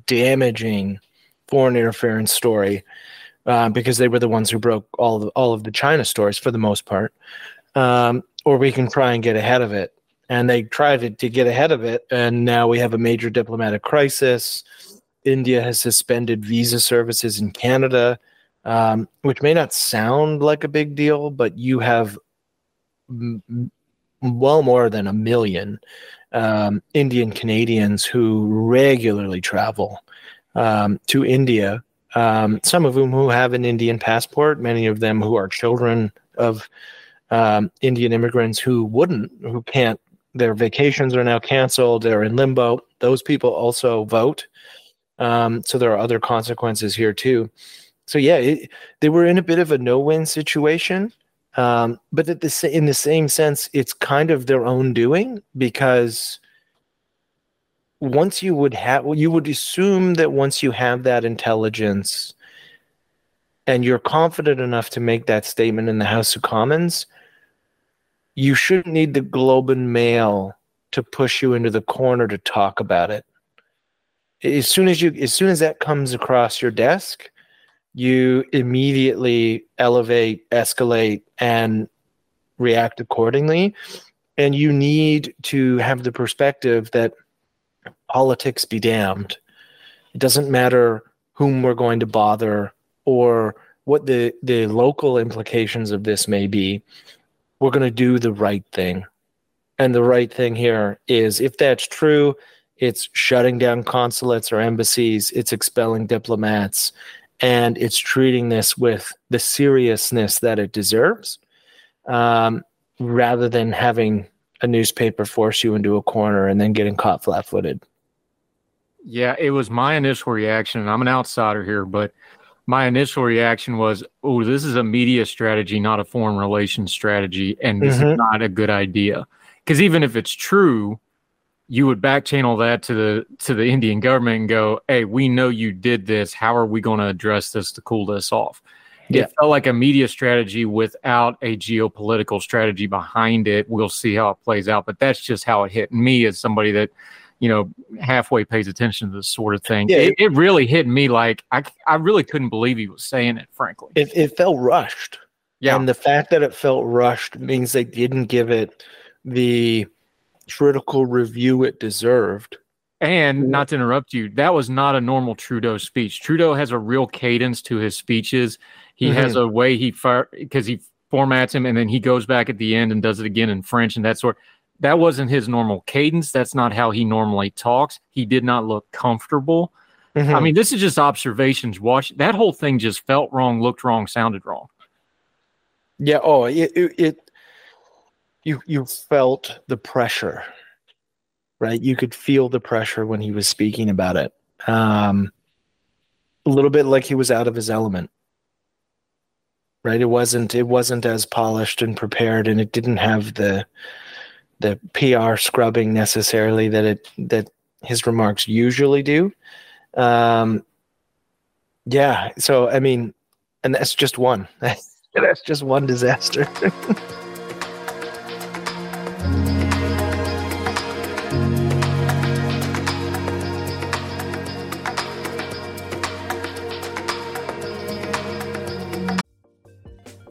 damaging foreign interference story uh, because they were the ones who broke all of, all of the China stories for the most part. Um, or we can try and get ahead of it. And they tried to, to get ahead of it. And now we have a major diplomatic crisis. India has suspended visa services in Canada um, which may not sound like a big deal, but you have m- well more than a million um, Indian Canadians who regularly travel um, to India. Um, some of whom who have an Indian passport, many of them who are children of um, Indian immigrants who wouldn't, who can't. Their vacations are now canceled. They're in limbo. Those people also vote. Um, so there are other consequences here too so yeah, it, they were in a bit of a no-win situation. Um, but at the in the same sense, it's kind of their own doing because once you would have, well, you would assume that once you have that intelligence and you're confident enough to make that statement in the House of Commons, you shouldn't need the Globe and Mail to push you into the corner to talk about it. As soon as you, as soon as that comes across your desk, you immediately elevate, escalate, and react accordingly. And you need to have the perspective that politics be damned. It doesn't matter whom we're going to bother or what the, the local implications of this may be. We're going to do the right thing. And the right thing here is if that's true, it's shutting down consulates or embassies, it's expelling diplomats, and it's treating this with the seriousness that it deserves um, rather than having a newspaper force you into a corner and then getting caught flat footed. Yeah, it was my initial reaction. and I'm an outsider here, but my initial reaction was, oh, this is a media strategy, not a foreign relations strategy. And this mm-hmm. is not a good idea. Because even if it's true, you would back channel that to the to the Indian government and go, "Hey, we know you did this. How are we going to address this to cool this off?" Yeah. It felt like a media strategy without a geopolitical strategy behind it. We'll see how it plays out, but that's just how it hit me as somebody that, you know, halfway pays attention to this sort of thing. Yeah, it, it really hit me like I, I really couldn't believe he was saying it, frankly. It, it felt rushed. Yeah. And the fact that it felt rushed means they didn't give it the critical review it deserved. And not to interrupt you, that was not a normal Trudeau speech. Trudeau has a real cadence to his speeches. He mm-hmm. has a way he fire because he formats him and then he goes back at the end and does it again in French and that sort. That wasn't his normal cadence. That's not how he normally talks. He did not look comfortable. Mm-hmm. I mean, this is just observations. Watch that whole thing just felt wrong, looked wrong, sounded wrong. Yeah. Oh, it, it, it you you felt the pressure, right? You could feel the pressure when he was speaking about it. Um, a little bit like he was out of his element right it wasn't it wasn't as polished and prepared and it didn't have the the pr scrubbing necessarily that it that his remarks usually do um yeah so i mean and that's just one *laughs* that's just one disaster *laughs*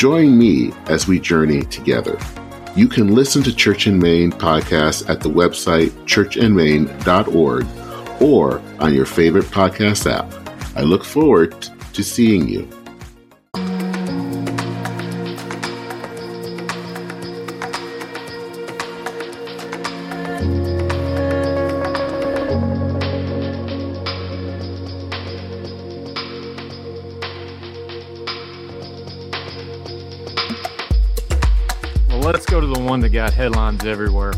Join me as we journey together. You can listen to Church in Main podcasts at the website churchandmain.org or on your favorite podcast app. I look forward to seeing you. One that got headlines everywhere.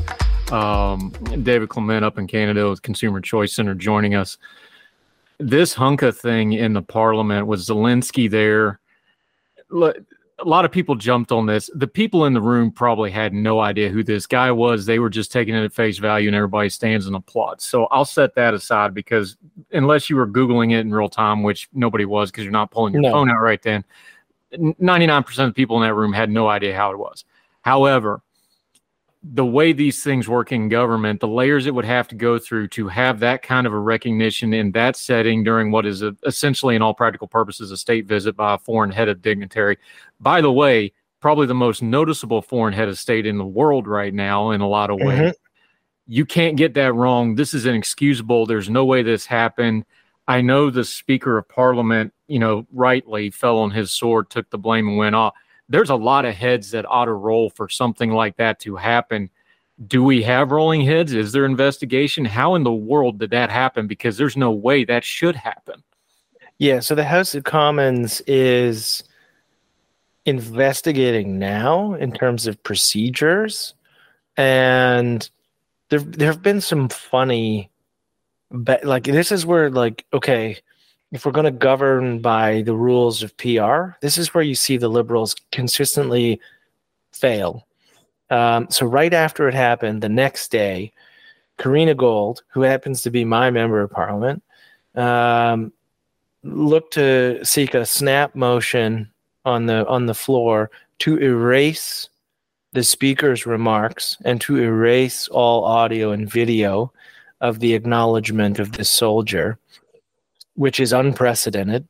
Um, David Clement up in Canada with Consumer Choice Center joining us. This hunka thing in the parliament was Zelensky there. A lot of people jumped on this. The people in the room probably had no idea who this guy was. They were just taking it at face value, and everybody stands and applauds. So I'll set that aside because unless you were Googling it in real time, which nobody was because you're not pulling your no. phone out right then, 99% of the people in that room had no idea how it was. However, the way these things work in government, the layers it would have to go through to have that kind of a recognition in that setting during what is a, essentially, in all practical purposes, a state visit by a foreign head of dignitary. By the way, probably the most noticeable foreign head of state in the world right now, in a lot of ways. Mm-hmm. You can't get that wrong. This is inexcusable. There's no way this happened. I know the Speaker of Parliament, you know, rightly fell on his sword, took the blame, and went off there's a lot of heads that ought to roll for something like that to happen. Do we have rolling heads? Is there investigation? How in the world did that happen? Because there's no way that should happen. Yeah, so the House of Commons is investigating now in terms of procedures and there there have been some funny but like this is where like okay if we're going to govern by the rules of PR, this is where you see the liberals consistently fail. Um, so right after it happened, the next day, Karina Gould, who happens to be my member of parliament, um, looked to seek a snap motion on the on the floor to erase the speaker's remarks and to erase all audio and video of the acknowledgement of this soldier, which is unprecedented.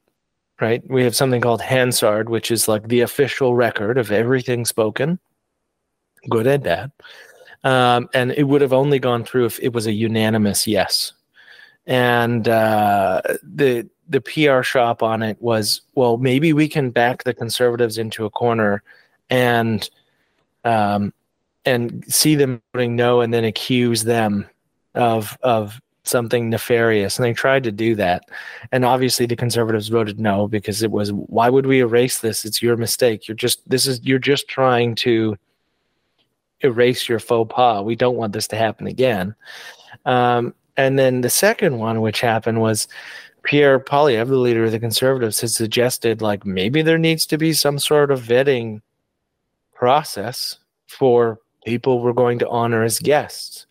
Right? We have something called Hansard, which is like the official record of everything spoken, good and bad. Um, and it would have only gone through if it was a unanimous yes. And uh, the the PR shop on it was, well, maybe we can back the conservatives into a corner and um, and see them voting no, and then accuse them of of something nefarious. And they tried to do that, and obviously the conservatives voted no because it was why would we erase this? It's your mistake. You're just this is you're just trying to erase your faux pas. We don't want this to happen again. Um, and then the second one, which happened, was Pierre Poilievre, the leader of the Conservatives, had suggested like maybe there needs to be some sort of vetting process for people we're going to honor as guests.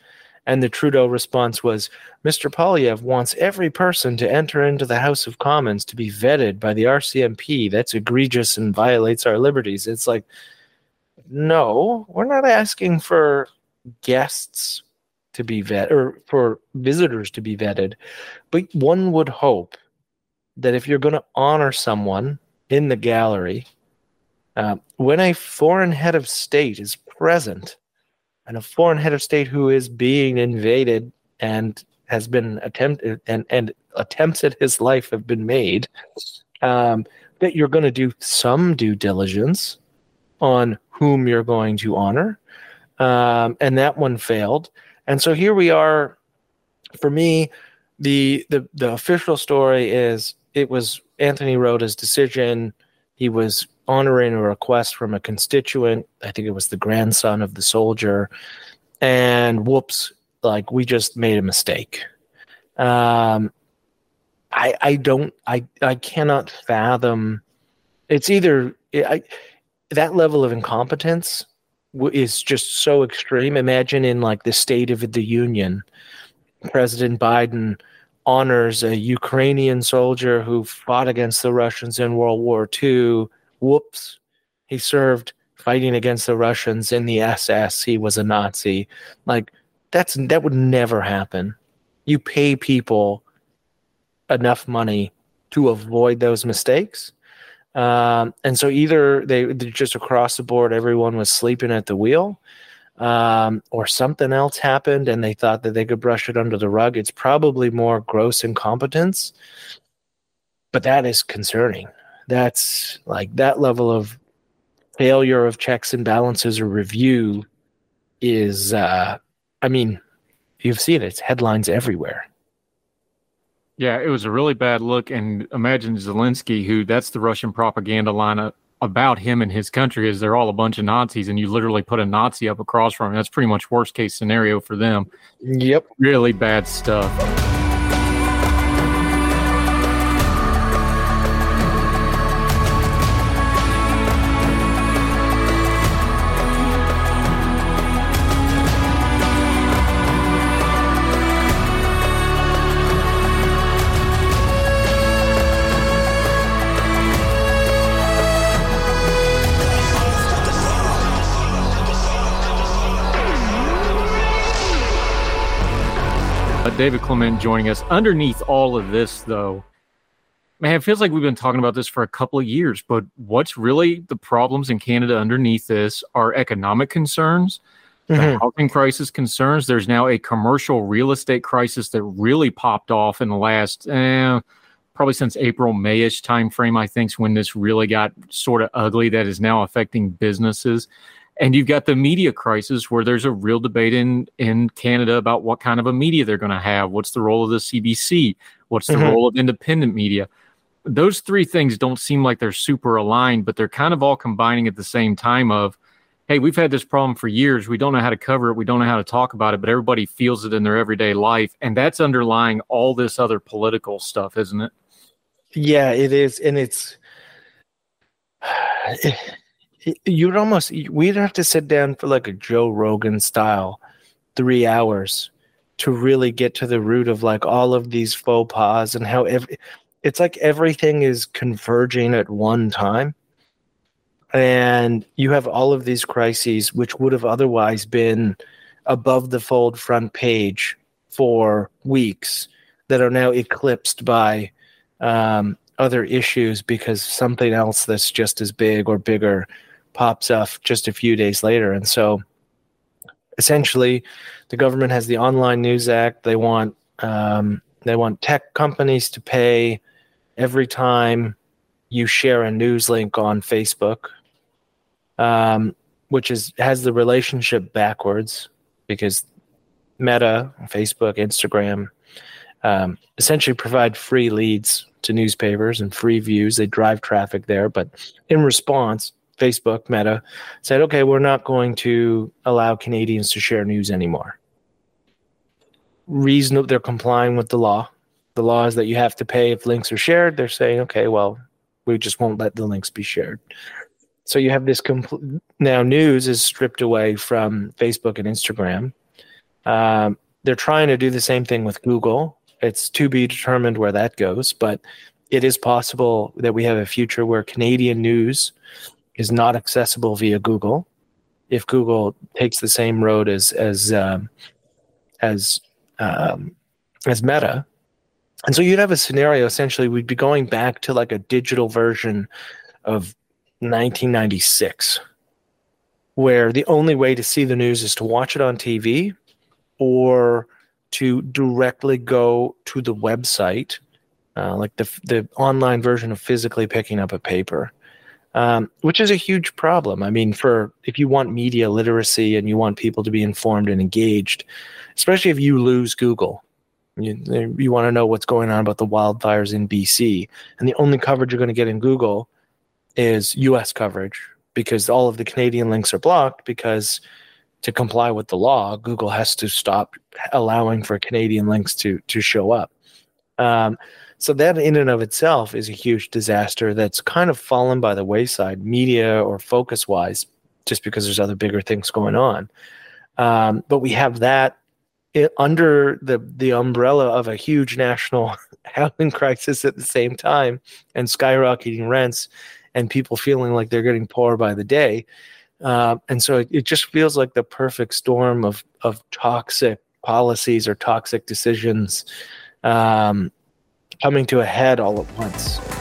And the Trudeau response was Mr. Poilievre wants every person to enter into the House of Commons to be vetted by the RCMP. That's egregious and violates our liberties. It's like, no, we're not asking for guests to be vetted or for visitors to be vetted. But one would hope that if you're going to honor someone in the gallery, uh, when a foreign head of state is present and a foreign head of state who is being invaded and has been attempted and, and attempts at his life have been made, um, that you're going to do some due diligence on whom you're going to honor. Um, and that one failed. And so here we are. For me, the the the official story is it was Anthony Rota's decision. He was honoring a request from a constituent. I think it was the grandson of the soldier. And whoops, like we just made a mistake. Um, I I don't I I cannot fathom. It's either I that level of incompetence is just so extreme. Imagine in like the State of the Union, President Biden honors a Ukrainian soldier who fought against the Russians in World War II. Whoops, he served fighting against the Russians in the SS. He was a Nazi. Like that's that would never happen. You pay people enough money to avoid those mistakes um, and so either they just across the board, everyone was sleeping at the wheel, um, or something else happened and they thought that they could brush it under the rug. It's probably more gross incompetence, but that is concerning. That's like that level of failure of checks and balances or review is, uh, I mean, you've seen it, it's headlines everywhere. Yeah, it was a really bad look. And imagine Zelensky, who that's the Russian propaganda line about him and his country is they're all a bunch of Nazis, and you literally put a Nazi up across from him. That's pretty much worst case scenario for them. Yep. Really bad stuff. David Clement joining us. Underneath all of this, though, man, it feels like we've been talking about this for a couple of years, but what's really the problems in Canada underneath this are economic concerns, mm-hmm. the housing crisis concerns. There's now a commercial real estate crisis that really popped off in the last, eh, probably since April, Mayish timeframe, I think, is when this really got sort of ugly that is now affecting businesses. And you've got the media crisis where there's a real debate in, in Canada about what kind of a media they're going to have. What's the role of the CBC? What's the mm-hmm. role of independent media? Those three things don't seem like they're super aligned, but they're kind of all combining at the same time of, hey, we've had this problem for years. We don't know how to cover it. We don't know how to talk about it, but everybody feels it in their everyday life. And that's underlying all this other political stuff, isn't it? Yeah, it is. And it's *sighs* you'd almost we'd have to sit down for like a Joe Rogan style three hours to really get to the root of like all of these faux pas and how it's like everything is converging at one time. And you have all of these crises which would have otherwise been above the fold front page for weeks that are now eclipsed by um, other issues because something else that's just as big or bigger pops up just a few days later. And so essentially, the government has the Online News Act. They want um, they want tech companies to pay every time you share a news link on Facebook, um, which is has the relationship backwards because Meta, Facebook, Instagram, um, essentially provide free leads to newspapers and free views. They drive traffic there, but in response, Facebook, Meta said, okay, we're not going to allow Canadians to share news anymore. Reason they're complying with the law. The law is that you have to pay if links are shared. They're saying, okay, well, we just won't let the links be shared. So you have this now news is stripped away from Facebook and Instagram. Um, they're trying to do the same thing with Google. It's to be determined where that goes, but it is possible that we have a future where Canadian news is not accessible via Google. If Google takes the same road as as um, as um, as Meta, and so you'd have a scenario essentially we'd be going back to like a digital version of 1996 where the only way to see the news is to watch it on TV or to directly go to the website, uh, like the the online version of physically picking up a paper, um, which is a huge problem. I mean, for if you want media literacy and you want people to be informed and engaged, especially if you lose Google, you, you want to know what's going on about the wildfires in BC, and the only coverage you're going to get in Google is U.S. coverage because all of the Canadian links are blocked because to comply with the law, Google has to stop allowing for Canadian links to to show up. Um, so that in and of itself is a huge disaster that's kind of fallen by the wayside, media or focus wise, just because there's other bigger things going on. Um, but we have that it, under the the umbrella of a huge national *laughs* housing crisis at the same time, and skyrocketing rents, and people feeling like they're getting poor by the day. Uh, and so it, it, just feels like the perfect storm of of toxic policies or toxic decisions um, coming to a head all at once.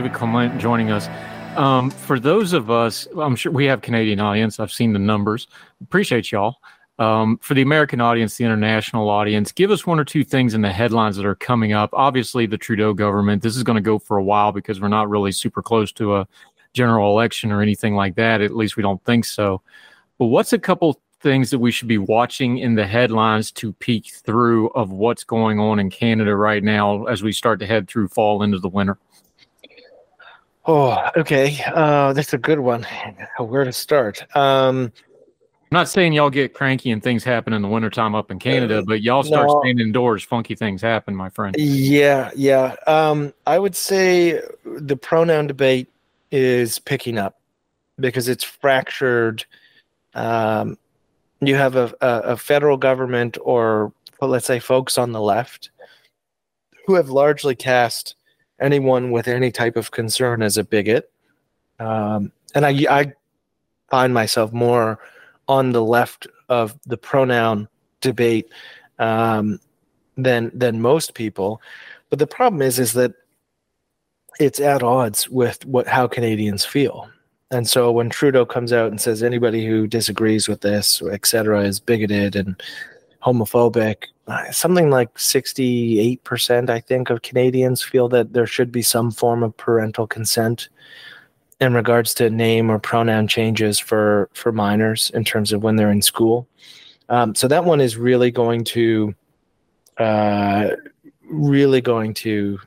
David Clement joining us. Um, for those of us, I'm sure we have Canadian audience. I've seen the numbers. Appreciate y'all. Um, for the American audience, the international audience, give us one or two things in the headlines that are coming up. Obviously, the Trudeau government. This is going to go for a while because we're not really super close to a general election or anything like that. At least we don't think so. But what's a couple things that we should be watching in the headlines to peek through of what's going on in Canada right now as we start to head through fall into the winter? Oh, okay. Uh, that's a good one. Where to start? Um, I'm not saying y'all get cranky and things happen in the wintertime up in Canada, uh, but y'all start no, staying indoors, funky things happen, my friend. Yeah, yeah. Um, I would say the pronoun debate is picking up because it's fractured. Um, you have a, a, a federal government or let's say folks on the left who have largely cast anyone with any type of concern as a bigot. Um, and I, I find myself more on the left of the pronoun debate um, than than most people. But the problem is, is that it's at odds with what how Canadians feel. And so when Trudeau comes out and says anybody who disagrees with this, et cetera, is bigoted and homophobic, something like 68% i think of canadians feel that there should be some form of parental consent in regards to name or pronoun changes for for minors in terms of when they're in school. Um, so that one is really going to uh, really going to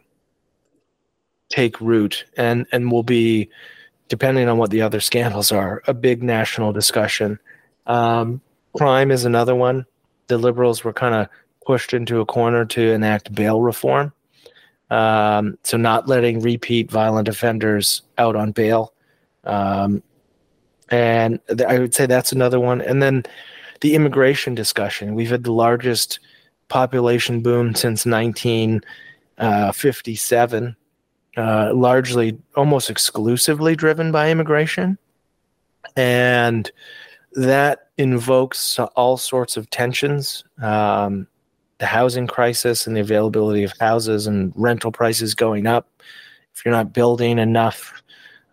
take root and and will be depending on what the other scandals are a big national discussion um, crime is another one the liberals were kind of pushed into a corner to enact bail reform um, so not letting repeat violent offenders out on bail. Um, and th- I would say that's another one. And then the immigration discussion. We've had the largest population boom since 1957, uh, uh, largely almost exclusively driven by immigration. And that invokes all sorts of tensions. Um, the housing crisis and the availability of houses and rental prices going up. If you're not building enough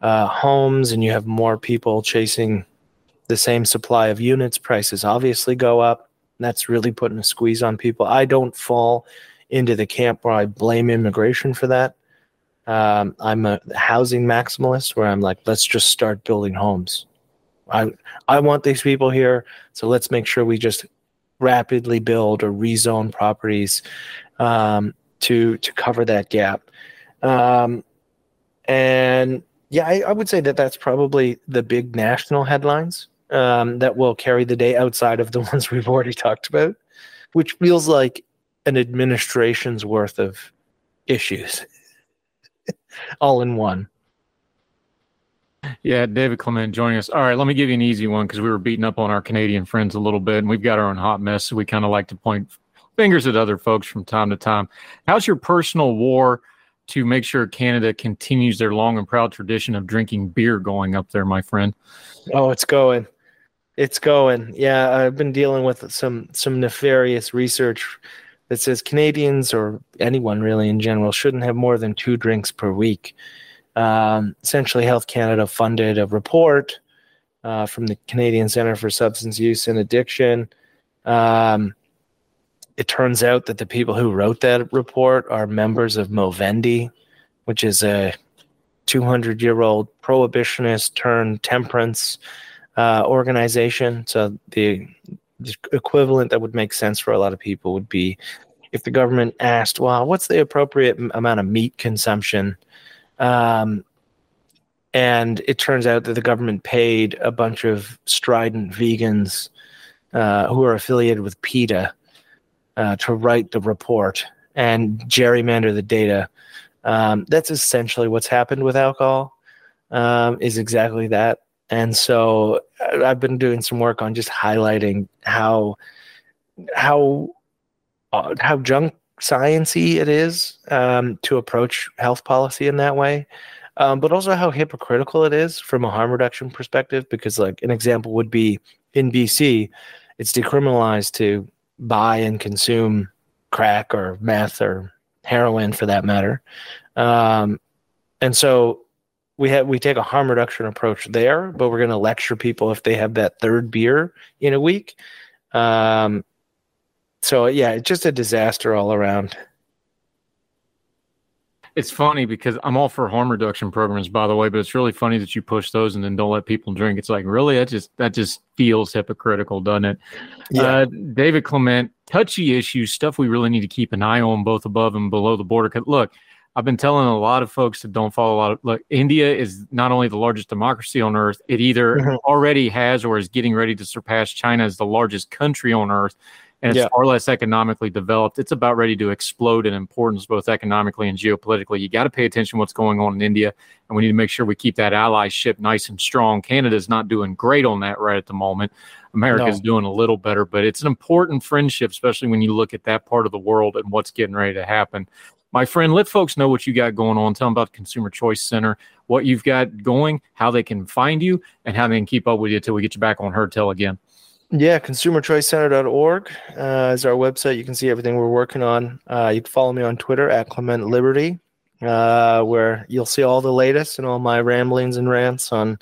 uh, homes and you have more people chasing the same supply of units, prices obviously go up. That's really putting a squeeze on people. I don't fall into the camp where I blame immigration for that. Um, I'm a housing maximalist where I'm like, let's just start building homes. I I want these people here, so let's make sure we just rapidly build or rezone properties um, to to cover that gap. Um, and yeah, I, I, would say that that's probably the big national headlines um, that will carry the day outside of the *laughs* ones we've already talked about, which feels like an administration's worth of issues *laughs* all in one. Yeah, David Clement joining us. All right, let me give you an easy one because we were beating up on our Canadian friends a little bit, and we've got our own hot mess. So we kind of like to point fingers at other folks from time to time. How's your personal war to make sure Canada continues their long and proud tradition of drinking beer going up there, my friend? Oh, it's going. It's going. Yeah, I've been dealing with some some nefarious research that says Canadians or anyone really in general shouldn't have more than two drinks per week um, essentially Health Canada funded a report uh, from the Canadian Center for Substance Use and Addiction. Um, it turns out that the people who wrote that report are members of Movendi, which is a 200 year old prohibitionist turned temperance uh, organization. So the, the equivalent that would make sense for a lot of people would be if the government asked, well, what's the appropriate amount of meat consumption um, and it turns out that the government paid a bunch of strident vegans uh, who are affiliated with PETA uh, to write the report and gerrymander the data. Um, that's essentially what's happened with alcohol. Um, is exactly that. And so uh, I've been doing some work on just highlighting how how uh, how junk sciency it is um, to approach health policy in that way, um, but also how hypocritical it is from a harm reduction perspective. Because, like, an example would be in BC, it's decriminalized to buy and consume crack or meth or heroin, for that matter, um, and so we have we take a harm reduction approach there, but we're going to lecture people if they have that third beer in a week. Um, so yeah, it's just a disaster all around. It's funny because I'm all for harm reduction programs, by the way, but it's really funny that you push those and then don't let people drink. It's like really that just that just feels hypocritical, doesn't it? Yeah. Uh, David Clement, touchy issues, stuff we really need to keep an eye on, both above and below the border. Look, I've been telling a lot of folks that don't follow a lot of look, India is not only the largest democracy on earth, it either mm-hmm. already has or is getting ready to surpass China as the largest country on earth and it's yeah. far less economically developed. It's about ready to explode in importance, both economically and geopolitically. You got to pay attention to what's going on in India, and we need to make sure we keep that allyship nice and strong. Canada's not doing great on that right at the moment. America's no. doing a little better, but it's an important friendship, especially when you look at that part of the world and what's getting ready to happen. My friend, let folks know what you got going on. Tell them about the Consumer Choice Center, what you've got going, how they can find you, and how they can keep up with you until we get you back on Heard Tell again. Yeah, consumerchoicecenter.org uh, is our website. You can see everything we're working on. Uh, you can follow me on Twitter at Clement Liberty, uh, where you'll see all the latest and all my ramblings and rants on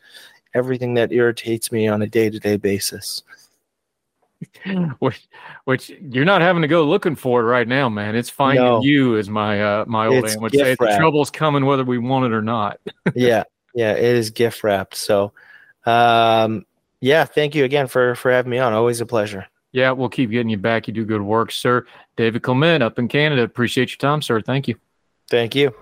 everything that irritates me on a day to day basis. *laughs* which, which you're not having to go looking for it right now, man. It's finding no. you, as my uh, my old aunt would say. The trouble's coming whether we want it or not. *laughs* yeah, Yeah, it is gift wrapped. So, um, yeah, thank you again for for having me on. Always a pleasure. Yeah, we'll keep getting you back. You do good work, sir. David Clement up in Canada. Appreciate your time, sir. Thank you. Thank you.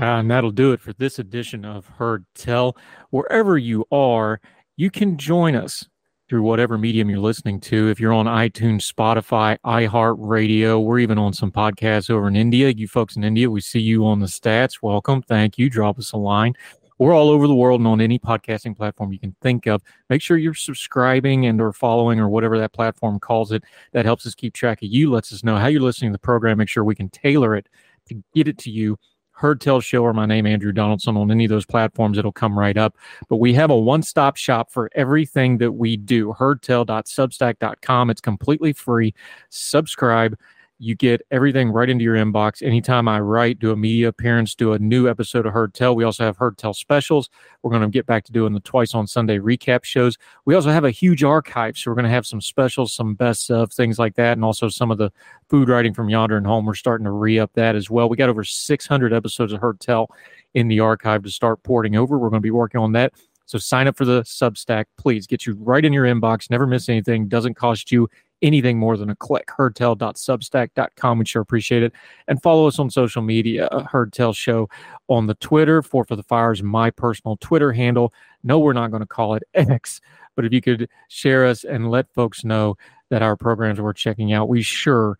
Uh, and that'll do it for this edition of Heard Tell. Wherever you are, you can join us through whatever medium you're listening to. If you're on iTunes, Spotify, iHeartRadio, we're even on some podcasts over in India. You folks in India, we see you on the stats. Welcome. Thank you. Drop us a line. We're all over the world and on any podcasting platform you can think of. Make sure you're subscribing and or following or whatever that platform calls it. That helps us keep track of you, lets us know how you're listening to the program. Make sure we can tailor it to get it to you Heard Tell Show or my name, Andrew Donaldson, on any of those platforms. It'll come right up. But we have a one stop shop for everything that we do. Heardtell.substack.com. It's completely free. Subscribe you get everything right into your inbox. Anytime I write, do a media appearance, do a new episode of Heard Tell. We also have Heard Tell specials. We're going to get back to doing the twice on Sunday recap shows. We also have a huge archive. So we're going to have some specials, some best of things like that, and also some of the food writing from Yonder and Home. We're starting to re up that as well. We got over 600 episodes of Heard Tell in the archive to start porting over. We're going to be working on that. So sign up for the Substack, please. Get you right in your inbox. Never miss anything. Doesn't cost you anything more than a click. Heardtell.substack.com. We sure appreciate it. And follow us on social media, uh, Heardtell Show on the Twitter. Four for the Fires, my personal Twitter handle. No, we're not going to call it *laughs* X, but if you could share us and let folks know that our programs are checking out, we sure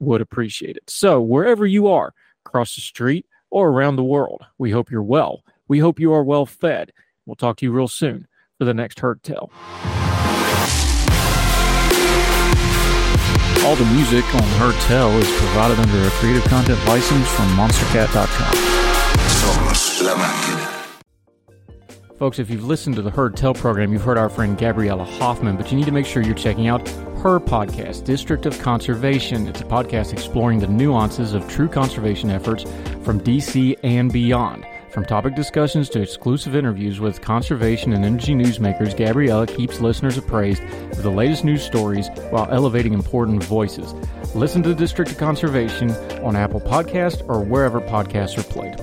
would appreciate it. So, wherever you are, across the street or around the world, we hope you're well. We hope you are well fed. We'll talk to you real soon for the next Tell. All the music on Heard Tell is provided under a creative content license from monstercat.com. Somos la máquina. Folks, if you've listened to the Heard Tell program, you've heard our friend Gabriella Hoffman, but you need to make sure you're checking out her podcast, District of Conservation. It's a podcast exploring the nuances of true conservation efforts from DC and beyond. From topic discussions to exclusive interviews with conservation and energy newsmakers, Gabriella keeps listeners appraised of the latest news stories while elevating important voices. Listen to the District of Conservation on Apple Podcast or wherever podcasts are played.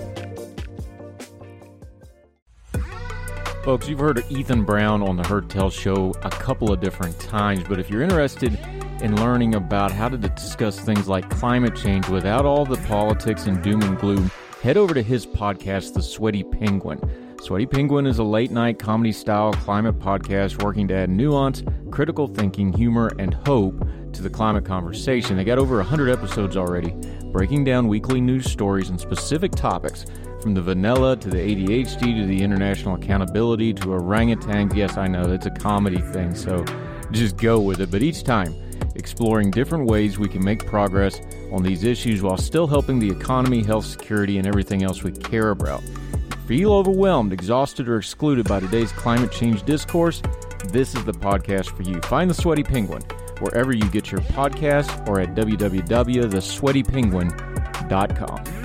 Folks, you've heard Ethan Brown on the Heard Tell show a couple of different times, but if you're interested in learning about how to discuss things like climate change without all the politics and doom and gloom, head over to his podcast, The Sweaty Penguin. Sweaty Penguin is a late night comedy style climate podcast working to add nuance, critical thinking, humor, and hope to the climate conversation. They got over 100 episodes already, breaking down weekly news stories and specific topics from the vanilla to the ADHD to the international accountability to orangutan. Yes, I know it's a comedy thing, so just go with it. But each time, exploring different ways we can make progress on these issues while still helping the economy, health, security, and everything else we care about. Feel overwhelmed, exhausted, or excluded by today's climate change discourse? This is the podcast for you. Find the Sweaty Penguin wherever you get your podcast or at www.thesweatypenguin.com.